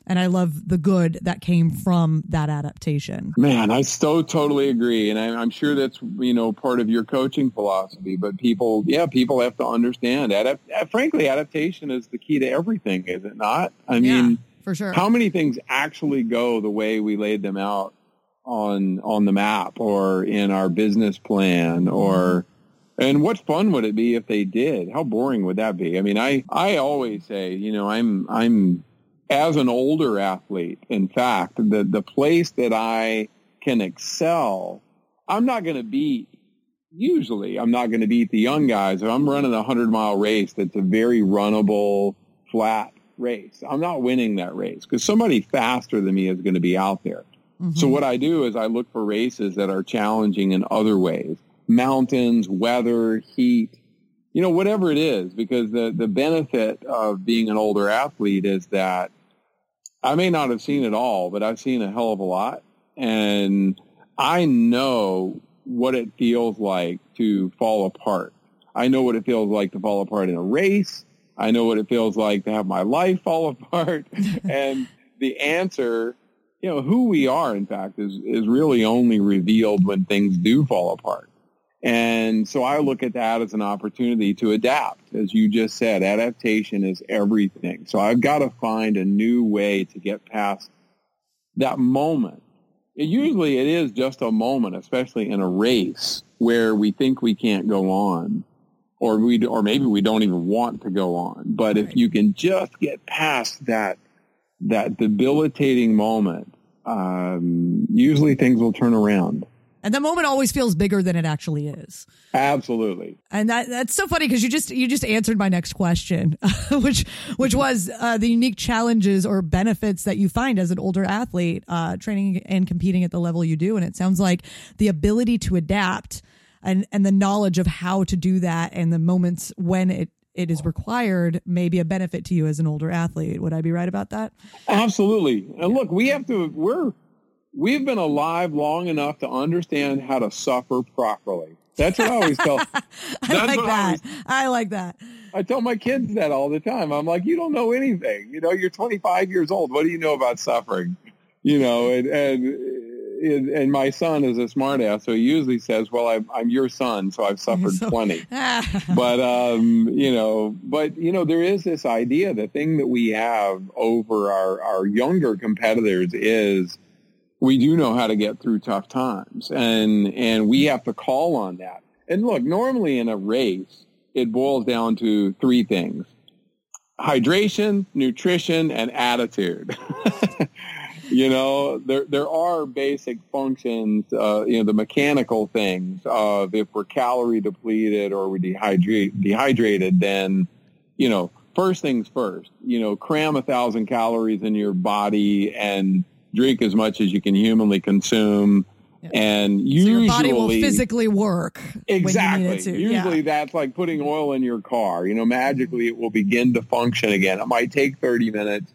And I love the good that came from that adaptation. Man, I so totally agree. And I, am sure that's, you know, part of your coaching philosophy. But people, yeah, people have to understand. Adapt- uh, frankly, adaptation is the key to everything, is it not? I yeah, mean, for sure. How many things actually go the way we laid them out on on the map or in our business plan or and what fun would it be if they did? How boring would that be? I mean, I, I always say, you know, I'm, I'm as an older athlete, in fact, the, the place that I can excel, I'm not going to beat, usually I'm not going to beat the young guys. If I'm running a hundred mile race, that's a very runnable, flat race. I'm not winning that race because somebody faster than me is going to be out there. Mm-hmm. So what I do is I look for races that are challenging in other ways mountains, weather, heat, you know, whatever it is, because the, the benefit of being an older athlete is that I may not have seen it all, but I've seen a hell of a lot. And I know what it feels like to fall apart. I know what it feels like to fall apart in a race. I know what it feels like to have my life fall apart. and the answer, you know, who we are, in fact, is, is really only revealed when things do fall apart. And so I look at that as an opportunity to adapt. As you just said, adaptation is everything. So I've got to find a new way to get past that moment. It, usually it is just a moment, especially in a race where we think we can't go on or we, or maybe we don't even want to go on. But if you can just get past that, that debilitating moment, um, usually things will turn around. And the moment always feels bigger than it actually is. Absolutely. And that that's so funny because you just you just answered my next question, which which was uh, the unique challenges or benefits that you find as an older athlete uh, training and competing at the level you do. And it sounds like the ability to adapt and and the knowledge of how to do that and the moments when it it is required may be a benefit to you as an older athlete. Would I be right about that? Absolutely. And look, we have to we're we've been alive long enough to understand how to suffer properly. That's what I always tell. I like that. I, always, I, like that. I tell my kids that all the time. I'm like, you don't know anything. You know, you're 25 years old. What do you know about suffering? You know, and and and my son is a smartass, so he usually says, "Well, I'm, I'm your son, so I've suffered so, plenty." but um, you know, but you know, there is this idea. The thing that we have over our our younger competitors is we do know how to get through tough times and and we have to call on that and look normally in a race it boils down to three things hydration nutrition and attitude you know there there are basic functions uh, you know the mechanical things of if we're calorie depleted or we're dehydrate, dehydrated then you know first things first you know cram a thousand calories in your body and drink as much as you can humanly consume. Yeah. And usually, so your body will physically work. Exactly. Usually, yeah. that's like putting oil in your car. You know, magically, it will begin to function again. It might take thirty minutes,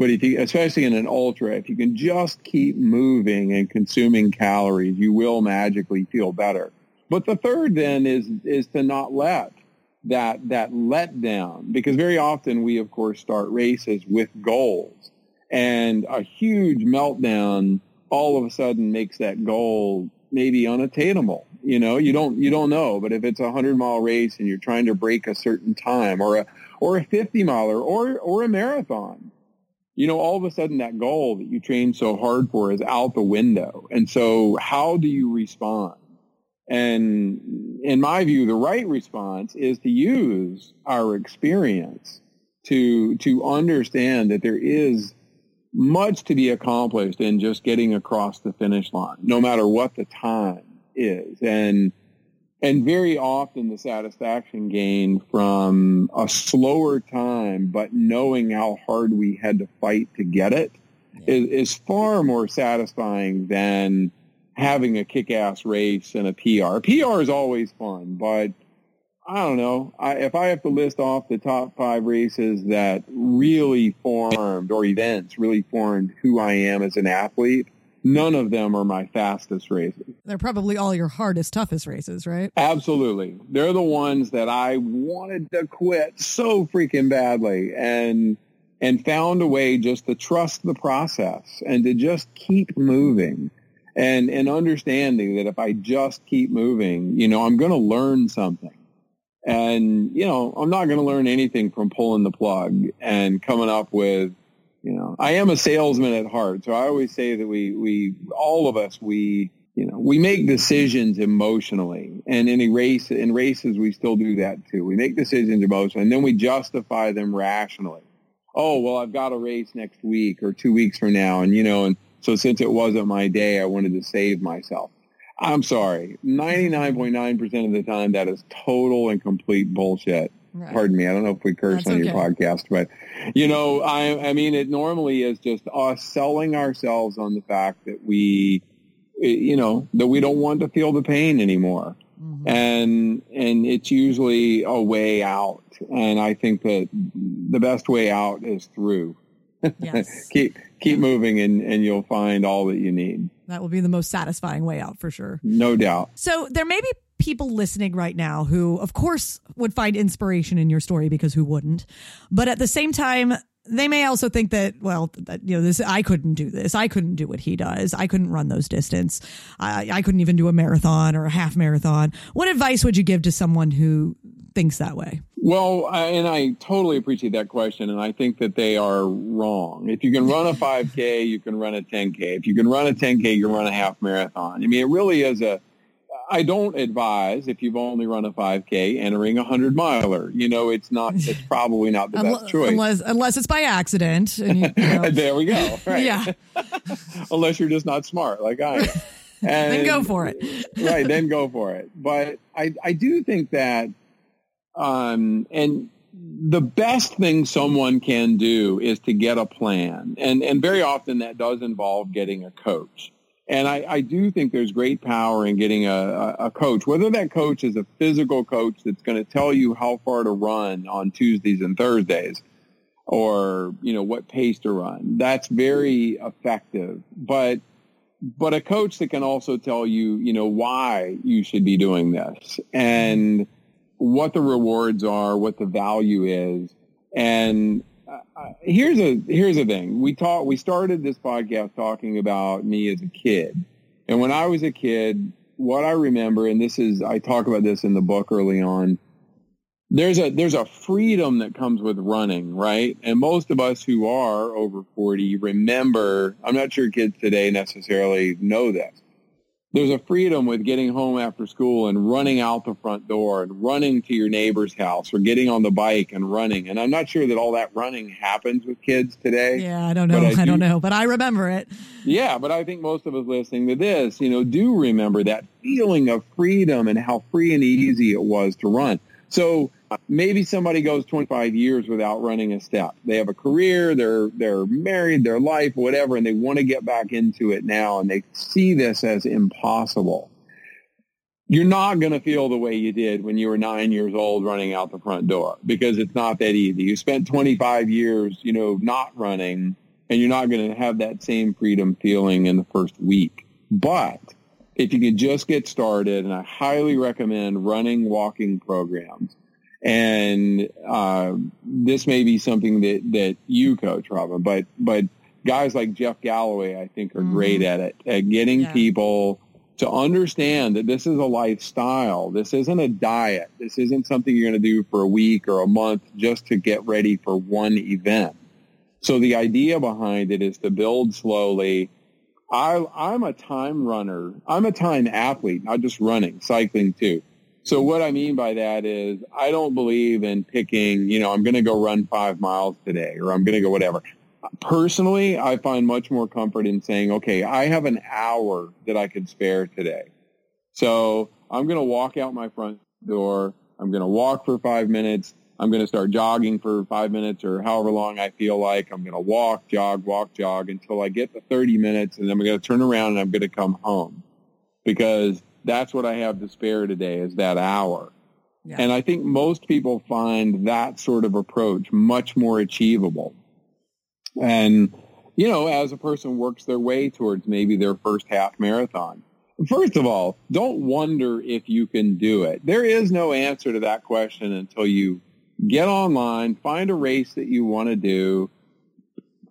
but if you, especially in an ultra, if you can just keep moving and consuming calories, you will magically feel better. But the third then is is to not let that that let down because very often we of course start races with goals and a huge meltdown all of a sudden makes that goal maybe unattainable. You know, you don't you don't know, but if it's a hundred mile race and you're trying to break a certain time, or a or a fifty miler, or or a marathon, you know, all of a sudden that goal that you trained so hard for is out the window. And so, how do you respond? And in my view, the right response is to use our experience to to understand that there is much to be accomplished in just getting across the finish line, no matter what the time is. And and very often the satisfaction gained from a slower time, but knowing how hard we had to fight to get it, is, is far more satisfying than having a kick-ass race and a PR. PR is always fun, but I don't know. I, if I have to list off the top five races that really formed or events really formed who I am as an athlete, none of them are my fastest races. They're probably all your hardest, toughest races, right? Absolutely. They're the ones that I wanted to quit so freaking badly and and found a way just to trust the process and to just keep moving and and understanding that if I just keep moving, you know, I'm going to learn something and, you know, I'm not going to learn anything from pulling the plug and coming up with, you know, I am a salesman at heart. So I always say that we, we, all of us, we, you know, we make decisions emotionally and in a race, in races, we still do that too. We make decisions emotionally and then we justify them rationally. Oh, well, I've got a race next week or two weeks from now. And, you know, and so since it wasn't my day, I wanted to save myself. I'm sorry. 99.9% of the time, that is total and complete bullshit. Right. Pardon me. I don't know if we curse That's on okay. your podcast, but you know, I, I mean, it normally is just us selling ourselves on the fact that we, you know, that we don't want to feel the pain anymore. Mm-hmm. And, and it's usually a way out. And I think that the best way out is through. Yes. keep, keep yeah. moving and, and you'll find all that you need. That will be the most satisfying way out for sure. No doubt. So there may be people listening right now who, of course, would find inspiration in your story because who wouldn't? But at the same time, they may also think that well that, you know this i couldn't do this. I couldn't do what he does. I couldn't run those distance. I, I couldn't even do a marathon or a half marathon. What advice would you give to someone who thinks that way? Well I, and i totally appreciate that question and i think that they are wrong. If you can run a 5k you can run a 10k if you can run a 10k you can run a half marathon. I mean it really is a I don't advise if you've only run a 5K entering a 100 miler. You know, it's not, it's probably not the best choice. Unless, unless it's by accident. You, you know. there we go. Right. Yeah. unless you're just not smart like I am. And, then go for it. right, then go for it. But I, I do think that, um, and the best thing someone can do is to get a plan. And, and very often that does involve getting a coach. And I, I do think there's great power in getting a, a coach, whether that coach is a physical coach that's going to tell you how far to run on Tuesdays and Thursdays or, you know, what pace to run. That's very effective. But but a coach that can also tell you, you know, why you should be doing this and what the rewards are, what the value is. And uh, here's a here's a thing. We talk we started this podcast talking about me as a kid. And when I was a kid, what I remember and this is I talk about this in the book early on, there's a there's a freedom that comes with running, right? And most of us who are over 40 remember, I'm not sure kids today necessarily know this. There's a freedom with getting home after school and running out the front door and running to your neighbor's house or getting on the bike and running. And I'm not sure that all that running happens with kids today. Yeah, I don't know. I, I do, don't know, but I remember it. Yeah, but I think most of us listening to this, you know, do remember that feeling of freedom and how free and easy it was to run. So maybe somebody goes 25 years without running a step. They have a career, they're they're married, their life, whatever, and they want to get back into it now, and they see this as impossible. You're not going to feel the way you did when you were nine years old running out the front door because it's not that easy. You spent 25 years, you know, not running, and you're not going to have that same freedom feeling in the first week. But if you can just get started, and I highly recommend running walking programs. And uh, this may be something that, that you coach, Robin, but but guys like Jeff Galloway, I think, are mm-hmm. great at it at getting yeah. people to understand that this is a lifestyle. This isn't a diet. This isn't something you're going to do for a week or a month just to get ready for one event. So the idea behind it is to build slowly I, I'm a time runner. I'm a time athlete, not just running, cycling too. So what I mean by that is I don't believe in picking, you know, I'm going to go run five miles today or I'm going to go whatever. Personally, I find much more comfort in saying, okay, I have an hour that I could spare today. So I'm going to walk out my front door. I'm going to walk for five minutes. I'm going to start jogging for five minutes or however long I feel like. I'm going to walk, jog, walk, jog until I get to 30 minutes, and then I'm going to turn around and I'm going to come home because that's what I have to spare today is that hour. Yeah. And I think most people find that sort of approach much more achievable. And, you know, as a person works their way towards maybe their first half marathon, First of all, don't wonder if you can do it. There is no answer to that question until you get online, find a race that you want to do,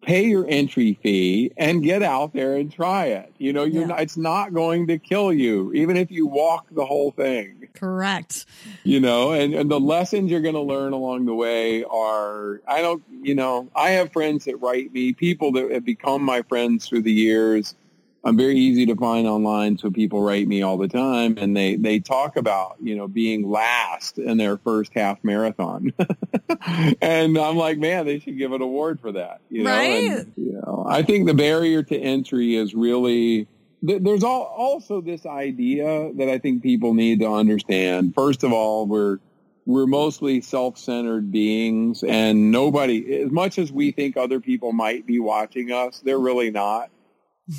pay your entry fee, and get out there and try it. You know, yeah. not, it's not going to kill you, even if you walk the whole thing. Correct. You know, and, and the lessons you're going to learn along the way are, I don't, you know, I have friends that write me, people that have become my friends through the years I'm very easy to find online, so people write me all the time, and they they talk about you know being last in their first half marathon, and I'm like, man, they should give an award for that. You know, right? And, you know, I think the barrier to entry is really there's all, also this idea that I think people need to understand. First of all, we're we're mostly self-centered beings, and nobody, as much as we think other people might be watching us, they're really not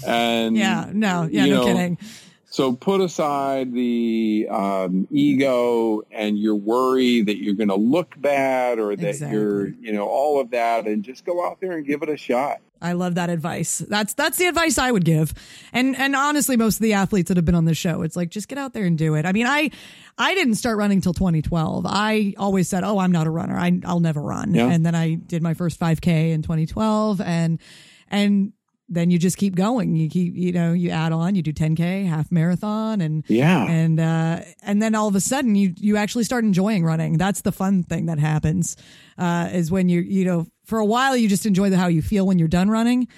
and yeah, no, yeah, no know, kidding. So put aside the um, ego and your worry that you're going to look bad or that exactly. you're, you know, all of that, and just go out there and give it a shot. I love that advice. That's that's the advice I would give. And and honestly, most of the athletes that have been on the show, it's like just get out there and do it. I mean, I I didn't start running till 2012. I always said, "Oh, I'm not a runner. I I'll never run." Yeah. And then I did my first 5K in 2012, and and then you just keep going. You keep, you know, you add on, you do 10K, half marathon and, yeah. And, uh, and then all of a sudden you, you actually start enjoying running. That's the fun thing that happens, uh, is when you, you know, for a while you just enjoy the, how you feel when you're done running.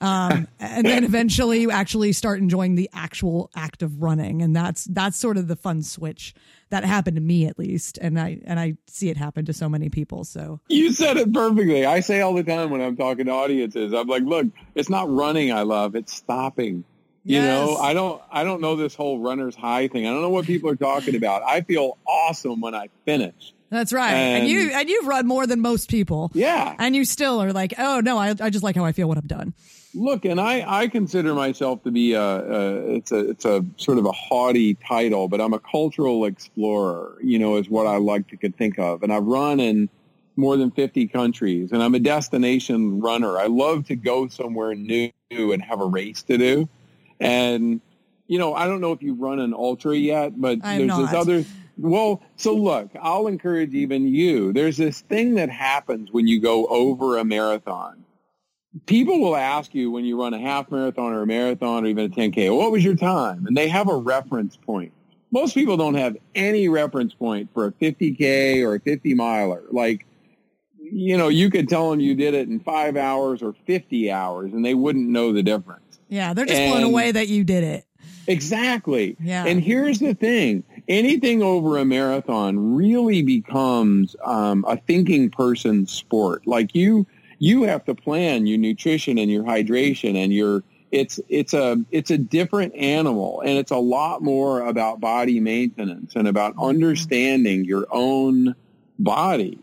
Um, and then eventually you actually start enjoying the actual act of running. And that's, that's sort of the fun switch that happened to me at least. And I, and I see it happen to so many people. So you said it perfectly. I say all the time when I'm talking to audiences, I'm like, look, it's not running I love, it's stopping. You know, I don't I don't know this whole runner's high thing. I don't know what people are talking about. I feel awesome when I finish. That's right. And, And- you and you've run more than most people. Yeah. And you still are like, oh no, I, I just like how I feel when I'm done. Look, and I, I consider myself to be a, a it's a it's a sort of a haughty title, but I'm a cultural explorer. You know, is what I like to think of, and I've run in more than 50 countries, and I'm a destination runner. I love to go somewhere new and have a race to do, and you know, I don't know if you've run an ultra yet, but I have there's this other. Well, so look, I'll encourage even you. There's this thing that happens when you go over a marathon people will ask you when you run a half marathon or a marathon or even a 10K, what was your time? And they have a reference point. Most people don't have any reference point for a 50K or a 50 miler. Like, you know, you could tell them you did it in five hours or 50 hours and they wouldn't know the difference. Yeah, they're just blown away that you did it. Exactly. Yeah. And here's the thing. Anything over a marathon really becomes um, a thinking person's sport. Like you, you have to plan your nutrition and your hydration and your, it's, it's a, it's a different animal and it's a lot more about body maintenance and about mm-hmm. understanding your own body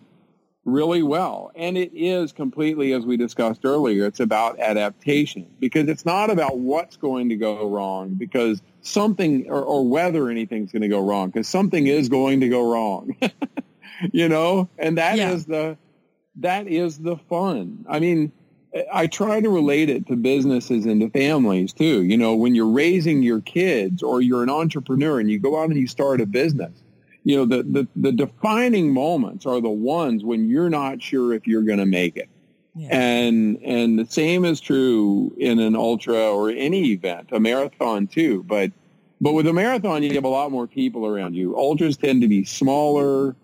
really well. And it is completely, as we discussed earlier, it's about adaptation because it's not about what's going to go wrong because something or, or whether anything's going to go wrong because something is going to go wrong, you know, and that is Yeah. the, that is the fun. I mean, I try to relate it to businesses and to families too. You know, when you're raising your kids or you're an entrepreneur and you go out and you start a business, you know, the, the, the defining moments are the ones when you're not sure if you're going to make it. Yeah. And, and the same is true in an ultra or any event, a marathon too. But, but with a marathon, you have a lot more people around you. Ultras tend to be smaller,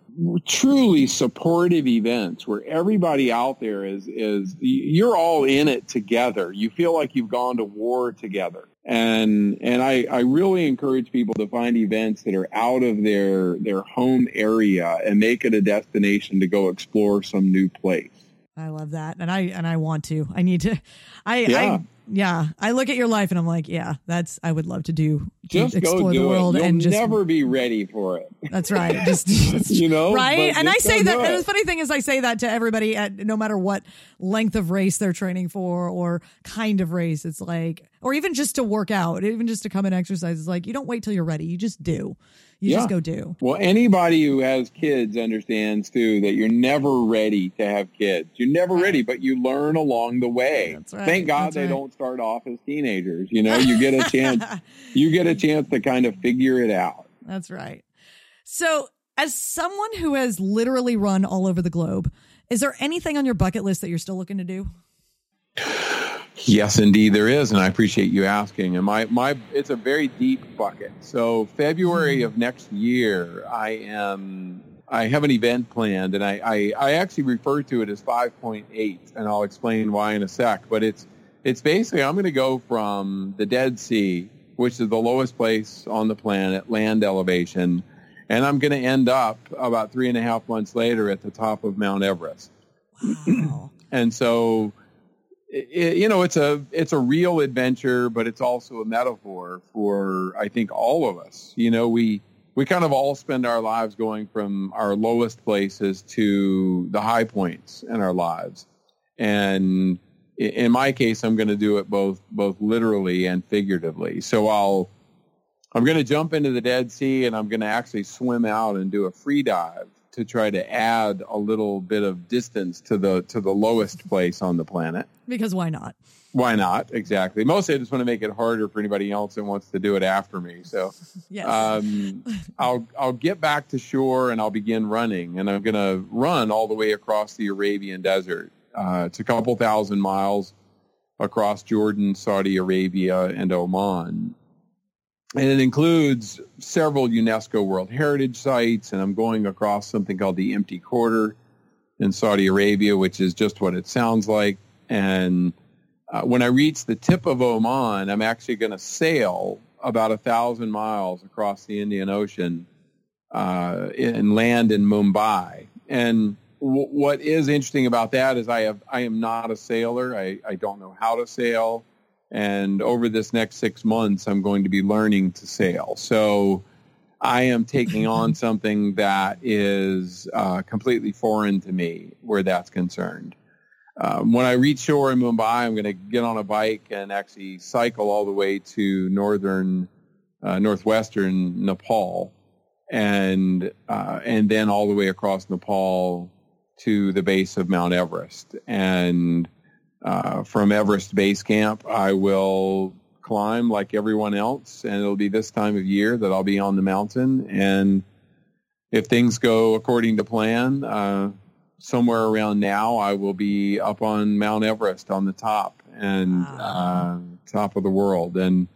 truly supportive events where everybody out there is, is, you're all in it together. You feel like you've gone to war together. And, and I, I really encourage people to find events that are out of their, their home area and make it a destination to go explore some new place. I love that. And I and I want to. I need to I Yeah. I yeah. I look at your life and I'm like, yeah, that's I would love to do Just explore go the do world it. You'll and just never be ready for it. That's right. Just, just- You know, right? And I say that. And the funny thing is, I say that to everybody at no matter what length of race they're training for or kind of race. It's like, or even just to work out, even just to come and exercise. It's like you don't wait till you're ready. You just do. You just go do. Well, anybody who has kids understands too that you're never ready to have kids. You're never ready, but you learn along the way. That's right. Thank God That's they right. don't start off as teenagers. You know, you get a chance. you get a chance to kind of figure it out. That's right. So, as someone who has literally run all over the globe, is there anything on your bucket list that you're still looking to do? Yes, indeed, there is, and I appreciate you asking. And my, my it's a very deep bucket. So February mm-hmm. of next year, I am I have an event planned, and I, I, I actually refer to it as 5.8, and I'll explain why in a sec. But it's it's basically I'm going to go from the Dead Sea, which is the lowest place on the planet, land elevation, and I'm going to end up about three and a half months later at the top of Mount Everest Wow. and so it, you know it's a it's a real adventure but it's also a metaphor for i think all of us. You know we we kind of all spend our lives going from our lowest places to the high points in our lives. And in my case i'm going to do it both both literally and figuratively. So i'll i'm going to jump into the dead sea and i'm going to actually swim out and do a free dive to try to add a little bit of distance to the to the lowest place on the planet because why not? why not exactly mostly i just want to make it harder for anybody else that wants to do it after me so Yes. um, I'll I'll get back to shore and I'll begin running, and I'm going to run all the way across the Arabian Desert. Uh, it's a couple thousand miles across Jordan, Saudi Arabia, and Oman, and it includes several UNESCO World Heritage sites. And I'm going across something called the Empty Quarter in Saudi Arabia, which is just what it sounds like. And uh, when I reach the tip of Oman, I'm actually going to sail about a thousand miles across the Indian Ocean uh, and land in Mumbai. And w- what is interesting about that is I have I am not a sailor. I, I don't know how to sail. And over this next six months, I'm going to be learning to sail. So I am taking on something that is uh, completely foreign to me where that's concerned. Um, when I reach shore in Mumbai, I'm going to get on a bike and actually cycle all the way to northern, uh, northwestern Nepal, and uh, and then all the way across Nepal to the base of Mount Everest. And uh, from Everest Base Camp, I will climb like everyone else, and it'll be this time of year that I'll be on the mountain. And if things go according to plan, uh, somewhere around now, I will be up on Mount Everest on the top and wow. uh, top of the world. And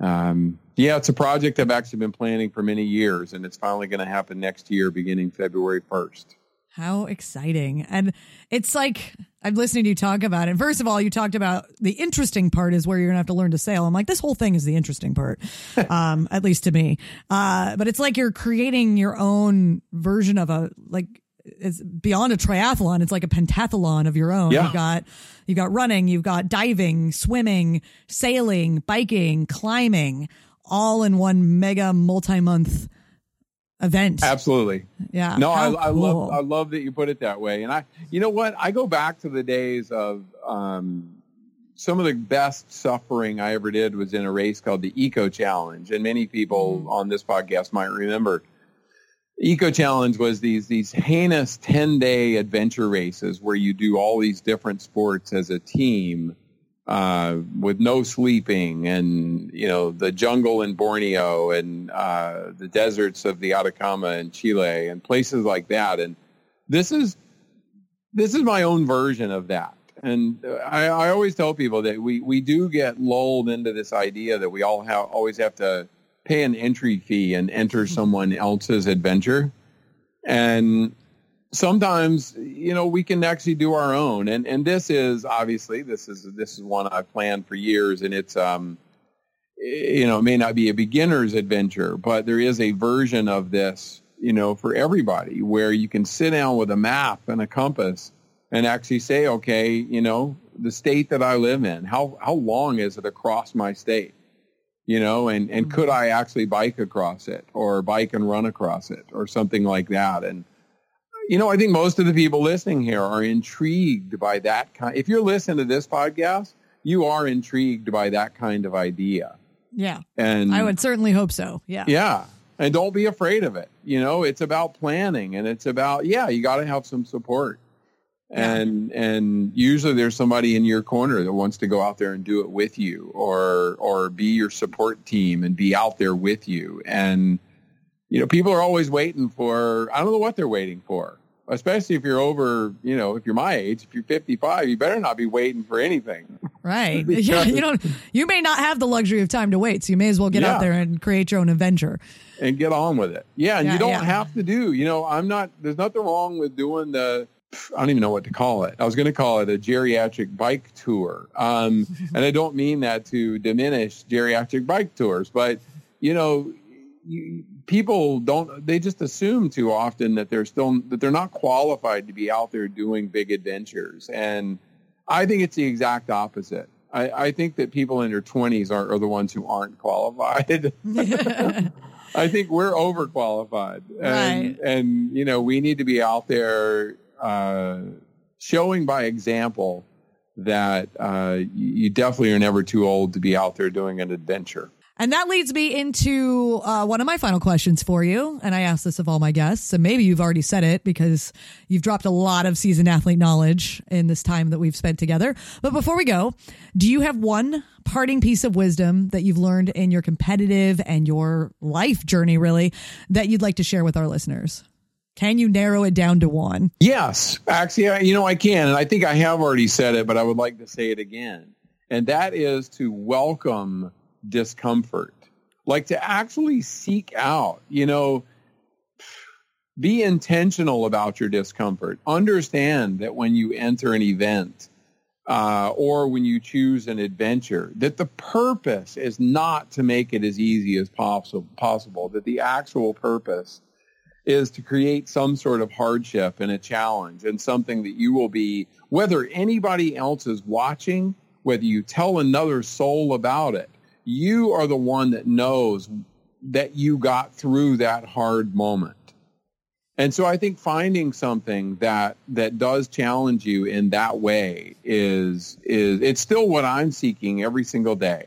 um, yeah, it's a project I've actually been planning for many years, and it's finally going to happen next year, beginning February first. How exciting. And it's like, I'm listening to you talk about it. First of all, you talked about the interesting part is where you're going to have to learn to sail. I'm like, this whole thing is the interesting part, um, at least to me. Uh, but it's like you're creating your own version of a, like, it's beyond a triathlon. It's like a pentathlon of your own. Yeah. You've got, you've got running, you've got diving, swimming, sailing, biking, climbing, all in one mega multi month event. Absolutely. Yeah. No, I, I, love I love that you put it that way. And I, you know what? I go back to the days of um, some of the best suffering I ever did was in a race called the Eco Challenge, and many people mm-hmm. on this podcast might remember. Eco Challenge was these these heinous ten day adventure races where you do all these different sports as a team uh, with no sleeping and, you know, the jungle in Borneo and uh, the deserts of the Atacama in Chile and places like that. And this is, this is my own version of that. And I, I always tell people that we, we do get lulled into this idea that we all have, always have to pay an entry fee and enter someone else's adventure. And sometimes you know we can actually do our own. And and this is obviously this is this is one I've planned for years and it's um you know it may not be a beginner's adventure but there is a version of this you know for everybody where you can sit down with a map and a compass and actually say okay you know the state that I live in how how long is it across my state? You know and and could mm-hmm. I actually bike across it or bike and run across it or something like that? And you know, I think most of the people listening here are intrigued by that kind. If you're listening to this podcast, you are intrigued by that kind of idea. Yeah. And I would certainly hope so. Yeah. Yeah. And don't be afraid of it. You know, it's about planning and it's about, yeah, you got to have some support. And, yeah. and usually there's somebody in your corner that wants to go out there and do it with you or, or be your support team and be out there with you. And, you know, people are always waiting for, I don't know what they're waiting for, especially if you're over, you know, if you're my age, if you're 55, you better not be waiting for anything. Right. yeah. You don't, you may not have the luxury of time to wait. So you may as well get yeah. out there and create your own adventure and get on with it. Yeah. And yeah, you don't yeah. have to do, you know, I'm not, there's nothing wrong with doing the, I don't even know what to call it. I was going to call it a geriatric bike tour. Um, and I don't mean that to diminish geriatric bike tours, but you know, you, people don't they just assume too often that they're still that they're not qualified to be out there doing big adventures. And i think it's the exact opposite. I, I think that people in their 20s are, are the ones who aren't qualified. I think we're overqualified. And, right. and you know we need to be out there uh, showing by example that uh, you definitely are never too old to be out there doing an adventure and that leads me into uh, one of my final questions for you. And I ask this of all my guests. And maybe you've already said it because you've dropped a lot of seasoned athlete knowledge in this time that we've spent together. But before we go, do you have one parting piece of wisdom that you've learned in your competitive and your life journey, really, that you'd like to share with our listeners? Can you narrow it down to one? Yes. Actually, you know, I can. And I think I have already said it, but I would like to say it again. And that is to welcome discomfort. Like to actually seek out, you know, be intentional about your discomfort. Understand that when you enter an event uh, or when you choose an adventure, that the purpose is not to make it as easy as possible, possible that the actual purpose is to create some sort of hardship and a challenge and something that you will be, whether anybody else is watching whether you tell another soul about it, you are the one that knows that you got through that hard moment. And so I think finding something that that does challenge you in that way is is it's still what I'm seeking every single day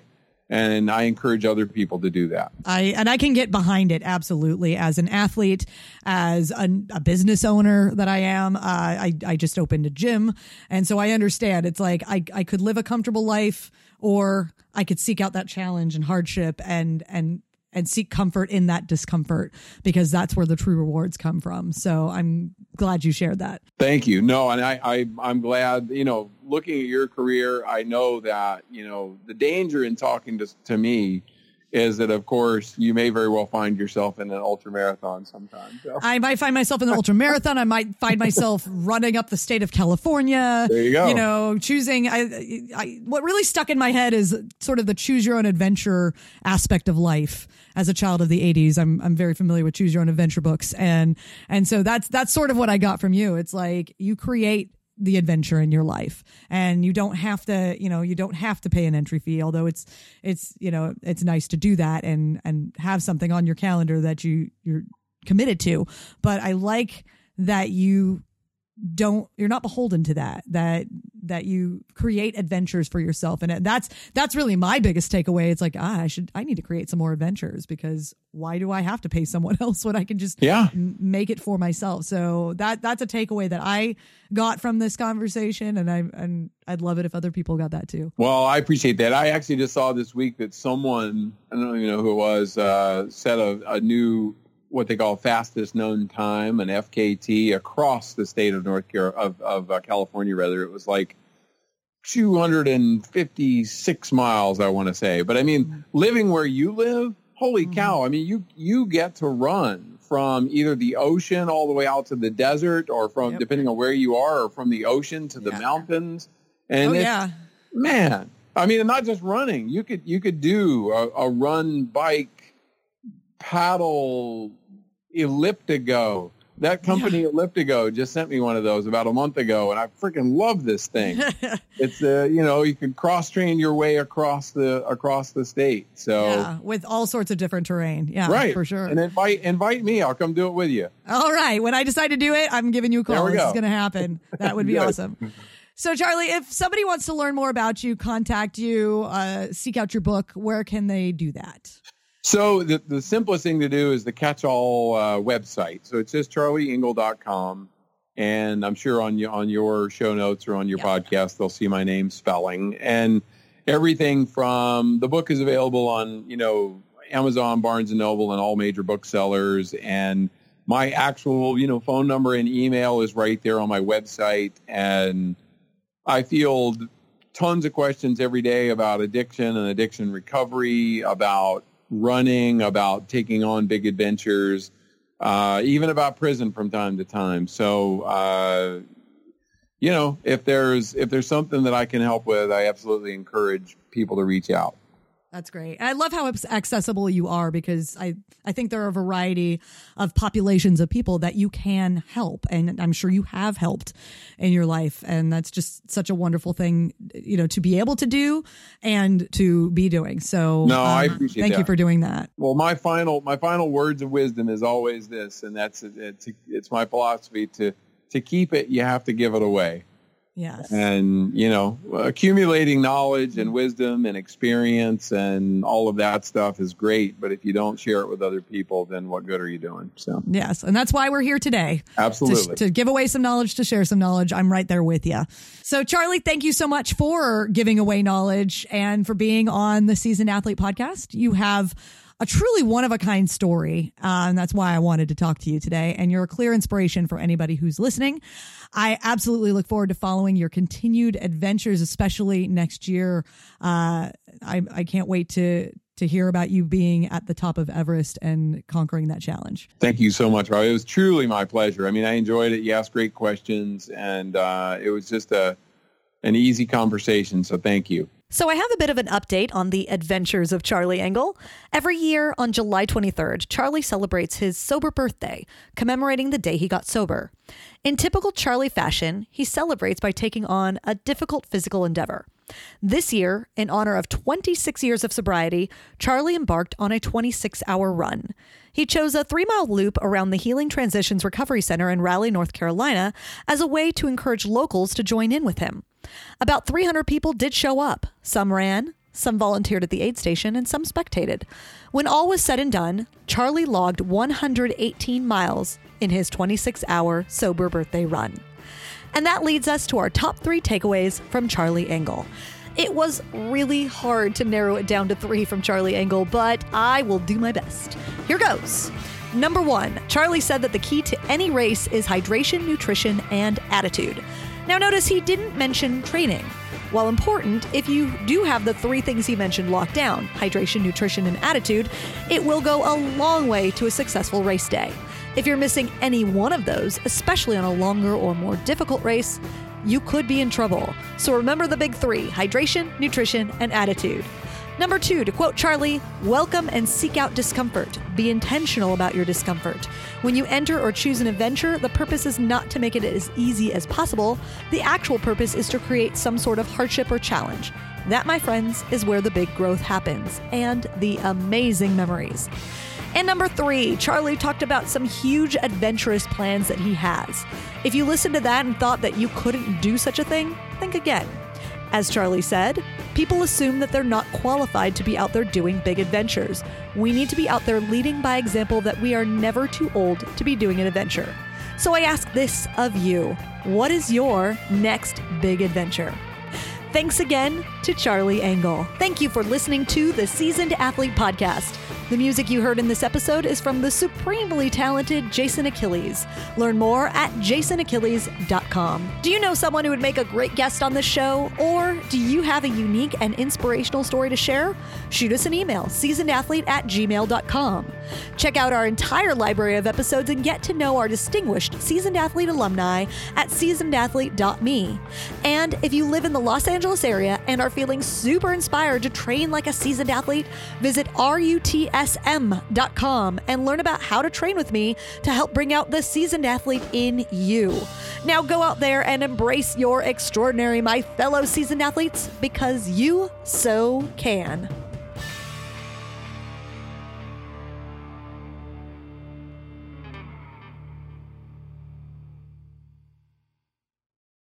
and I encourage other people to do that. I and I can get behind it absolutely as an athlete, as a, a business owner that I am. Uh, I I just opened a gym, and so I understand. It's like I I could live a comfortable life, or I could seek out that challenge and hardship, and and and seek comfort in that discomfort because that's where the true rewards come from. So I'm glad you shared that. Thank you. No, and I, I I'm glad, you know, looking at your career, I know that, you know, the danger in talking to, to me is that of course you may very well find yourself in an ultra marathon sometime. So. I might find myself in an ultra marathon. I might find myself running up the state of California. There you go. You know, choosing. I, I, what really stuck in my head is sort of the choose your own adventure aspect of life. As a child of the '80s, I'm I'm very familiar with choose your own adventure books, and and so that's that's sort of what I got from you. It's like you create the adventure in your life. And you don't have to you know you don't have to pay an entry fee although it's it's you know it's nice to do that and and have something on your calendar that you you're committed to. But i like that you don't you're not beholden to that that that you create adventures for yourself. And that's that's really my biggest takeaway. It's like ah, i should i need to create some more adventures because why do i have to pay someone else when i can just yeah. m- make it for myself? So that that's a takeaway that i got from this conversation and i and i'd love it if other people got that too. Well i appreciate that. I actually just saw this week that someone i don't even know who it was uh, set a, a new what they call fastest known time, an FKT, across the state of North Carolina, of, of uh, California, rather. It was like 256 miles, I want to say. But I mean, mm-hmm. living where you live, holy mm-hmm. cow. I mean, you, you get to run from either the ocean all the way out to the desert or from, yep. depending on where you are, or from the ocean to the yeah. mountains. And oh, yeah. man, I mean, not just running. You could, you could do a, a run, bike, paddle, Elliptigo. That company yeah. Elliptigo just sent me one of those about a month ago, and I freaking love this thing. it's a you know you can cross train your way across the across the state. So yeah, with all sorts of different terrain. Yeah, right for sure. And invite invite me. I'll come do it with you. All right. When I decide to do it, I'm giving you a call. This go. is going to happen. That would be awesome. So, Charlie, if somebody wants to learn more about you, contact you, uh, seek out your book, where can they do that? So the, the simplest thing to do is the catch-all uh, website. So it says charlieengle.com. And I'm sure on, on your show notes or on your podcast, they'll see my name spelling. And everything from the book is available on, you know, Amazon, Barnes & Noble, and all major booksellers. And my actual, you know, phone number and email is right there on my website. And I field tons of questions every day about addiction and addiction recovery, about running, about taking on big adventures, uh, even about prison from time to time. So, uh, you know, if there's if there's something that I can help with, I absolutely encourage people to reach out. That's great. I love how accessible you are because I, I think there are a variety of populations of people that you can help. And I'm sure you have helped in your life. And that's just such a wonderful thing, you know, to be able to do and to be doing. So no, um, I appreciate thank that. you for doing that. Well, my final, my final words of wisdom is always this, and that's, it's, it's my philosophy to, to keep it, you have to give it away. Yes. And, you know, accumulating knowledge and wisdom and experience and all of that stuff is great. But if you don't share it with other people, then what good are you doing? So, yes. And that's why we're here today. Absolutely. To, to give away some knowledge, to share some knowledge. I'm right there with you. So, Charlie, thank you so much for giving away knowledge and for being on the Seasoned Athlete podcast. You have a truly one of a kind story. Uh, and that's why I wanted to talk to you today. And you're a clear inspiration for anybody who's listening. I absolutely look forward to following your continued adventures, especially next year. Uh, I, I can't wait to to hear about you being at the top of Everest and conquering that challenge. Thank you so much, Rob. It was truly my pleasure. I mean, I enjoyed it. You asked great questions, and uh, it was just a an easy conversation. So thank you. So, I have a bit of an update on the adventures of Charlie Engle. Every year on July 23rd, Charlie celebrates his sober birthday, commemorating the day he got sober. In typical Charlie fashion, he celebrates by taking on a difficult physical endeavor. This year, in honor of 26 years of sobriety, Charlie embarked on a 26 hour run. He chose a three mile loop around the Healing Transitions Recovery Center in Raleigh, North Carolina, as a way to encourage locals to join in with him. About 300 people did show up. Some ran, some volunteered at the aid station, and some spectated. When all was said and done, Charlie logged 118 miles in his 26 hour sober birthday run. And that leads us to our top three takeaways from Charlie Engle. It was really hard to narrow it down to three from Charlie Engle, but I will do my best. Here goes. Number one, Charlie said that the key to any race is hydration, nutrition, and attitude. Now, notice he didn't mention training. While important, if you do have the three things he mentioned locked down hydration, nutrition, and attitude it will go a long way to a successful race day. If you're missing any one of those, especially on a longer or more difficult race, you could be in trouble. So remember the big three hydration, nutrition, and attitude. Number two, to quote Charlie, welcome and seek out discomfort. Be intentional about your discomfort. When you enter or choose an adventure, the purpose is not to make it as easy as possible. The actual purpose is to create some sort of hardship or challenge. That, my friends, is where the big growth happens and the amazing memories. And number three, Charlie talked about some huge adventurous plans that he has. If you listened to that and thought that you couldn't do such a thing, think again. As Charlie said, people assume that they're not qualified to be out there doing big adventures. We need to be out there leading by example that we are never too old to be doing an adventure. So I ask this of you what is your next big adventure? Thanks again to Charlie Engle. Thank you for listening to the Seasoned Athlete Podcast. The music you heard in this episode is from the supremely talented Jason Achilles. Learn more at jasonachilles.com. Do you know someone who would make a great guest on this show? Or do you have a unique and inspirational story to share? Shoot us an email, seasonedathlete at gmail.com. Check out our entire library of episodes and get to know our distinguished Seasoned Athlete alumni at seasonedathlete.me. And if you live in the Los Angeles area and are feeling super inspired to train like a seasoned athlete, visit RUTS sm.com and learn about how to train with me to help bring out the seasoned athlete in you. Now go out there and embrace your extraordinary, my fellow seasoned athletes, because you so can.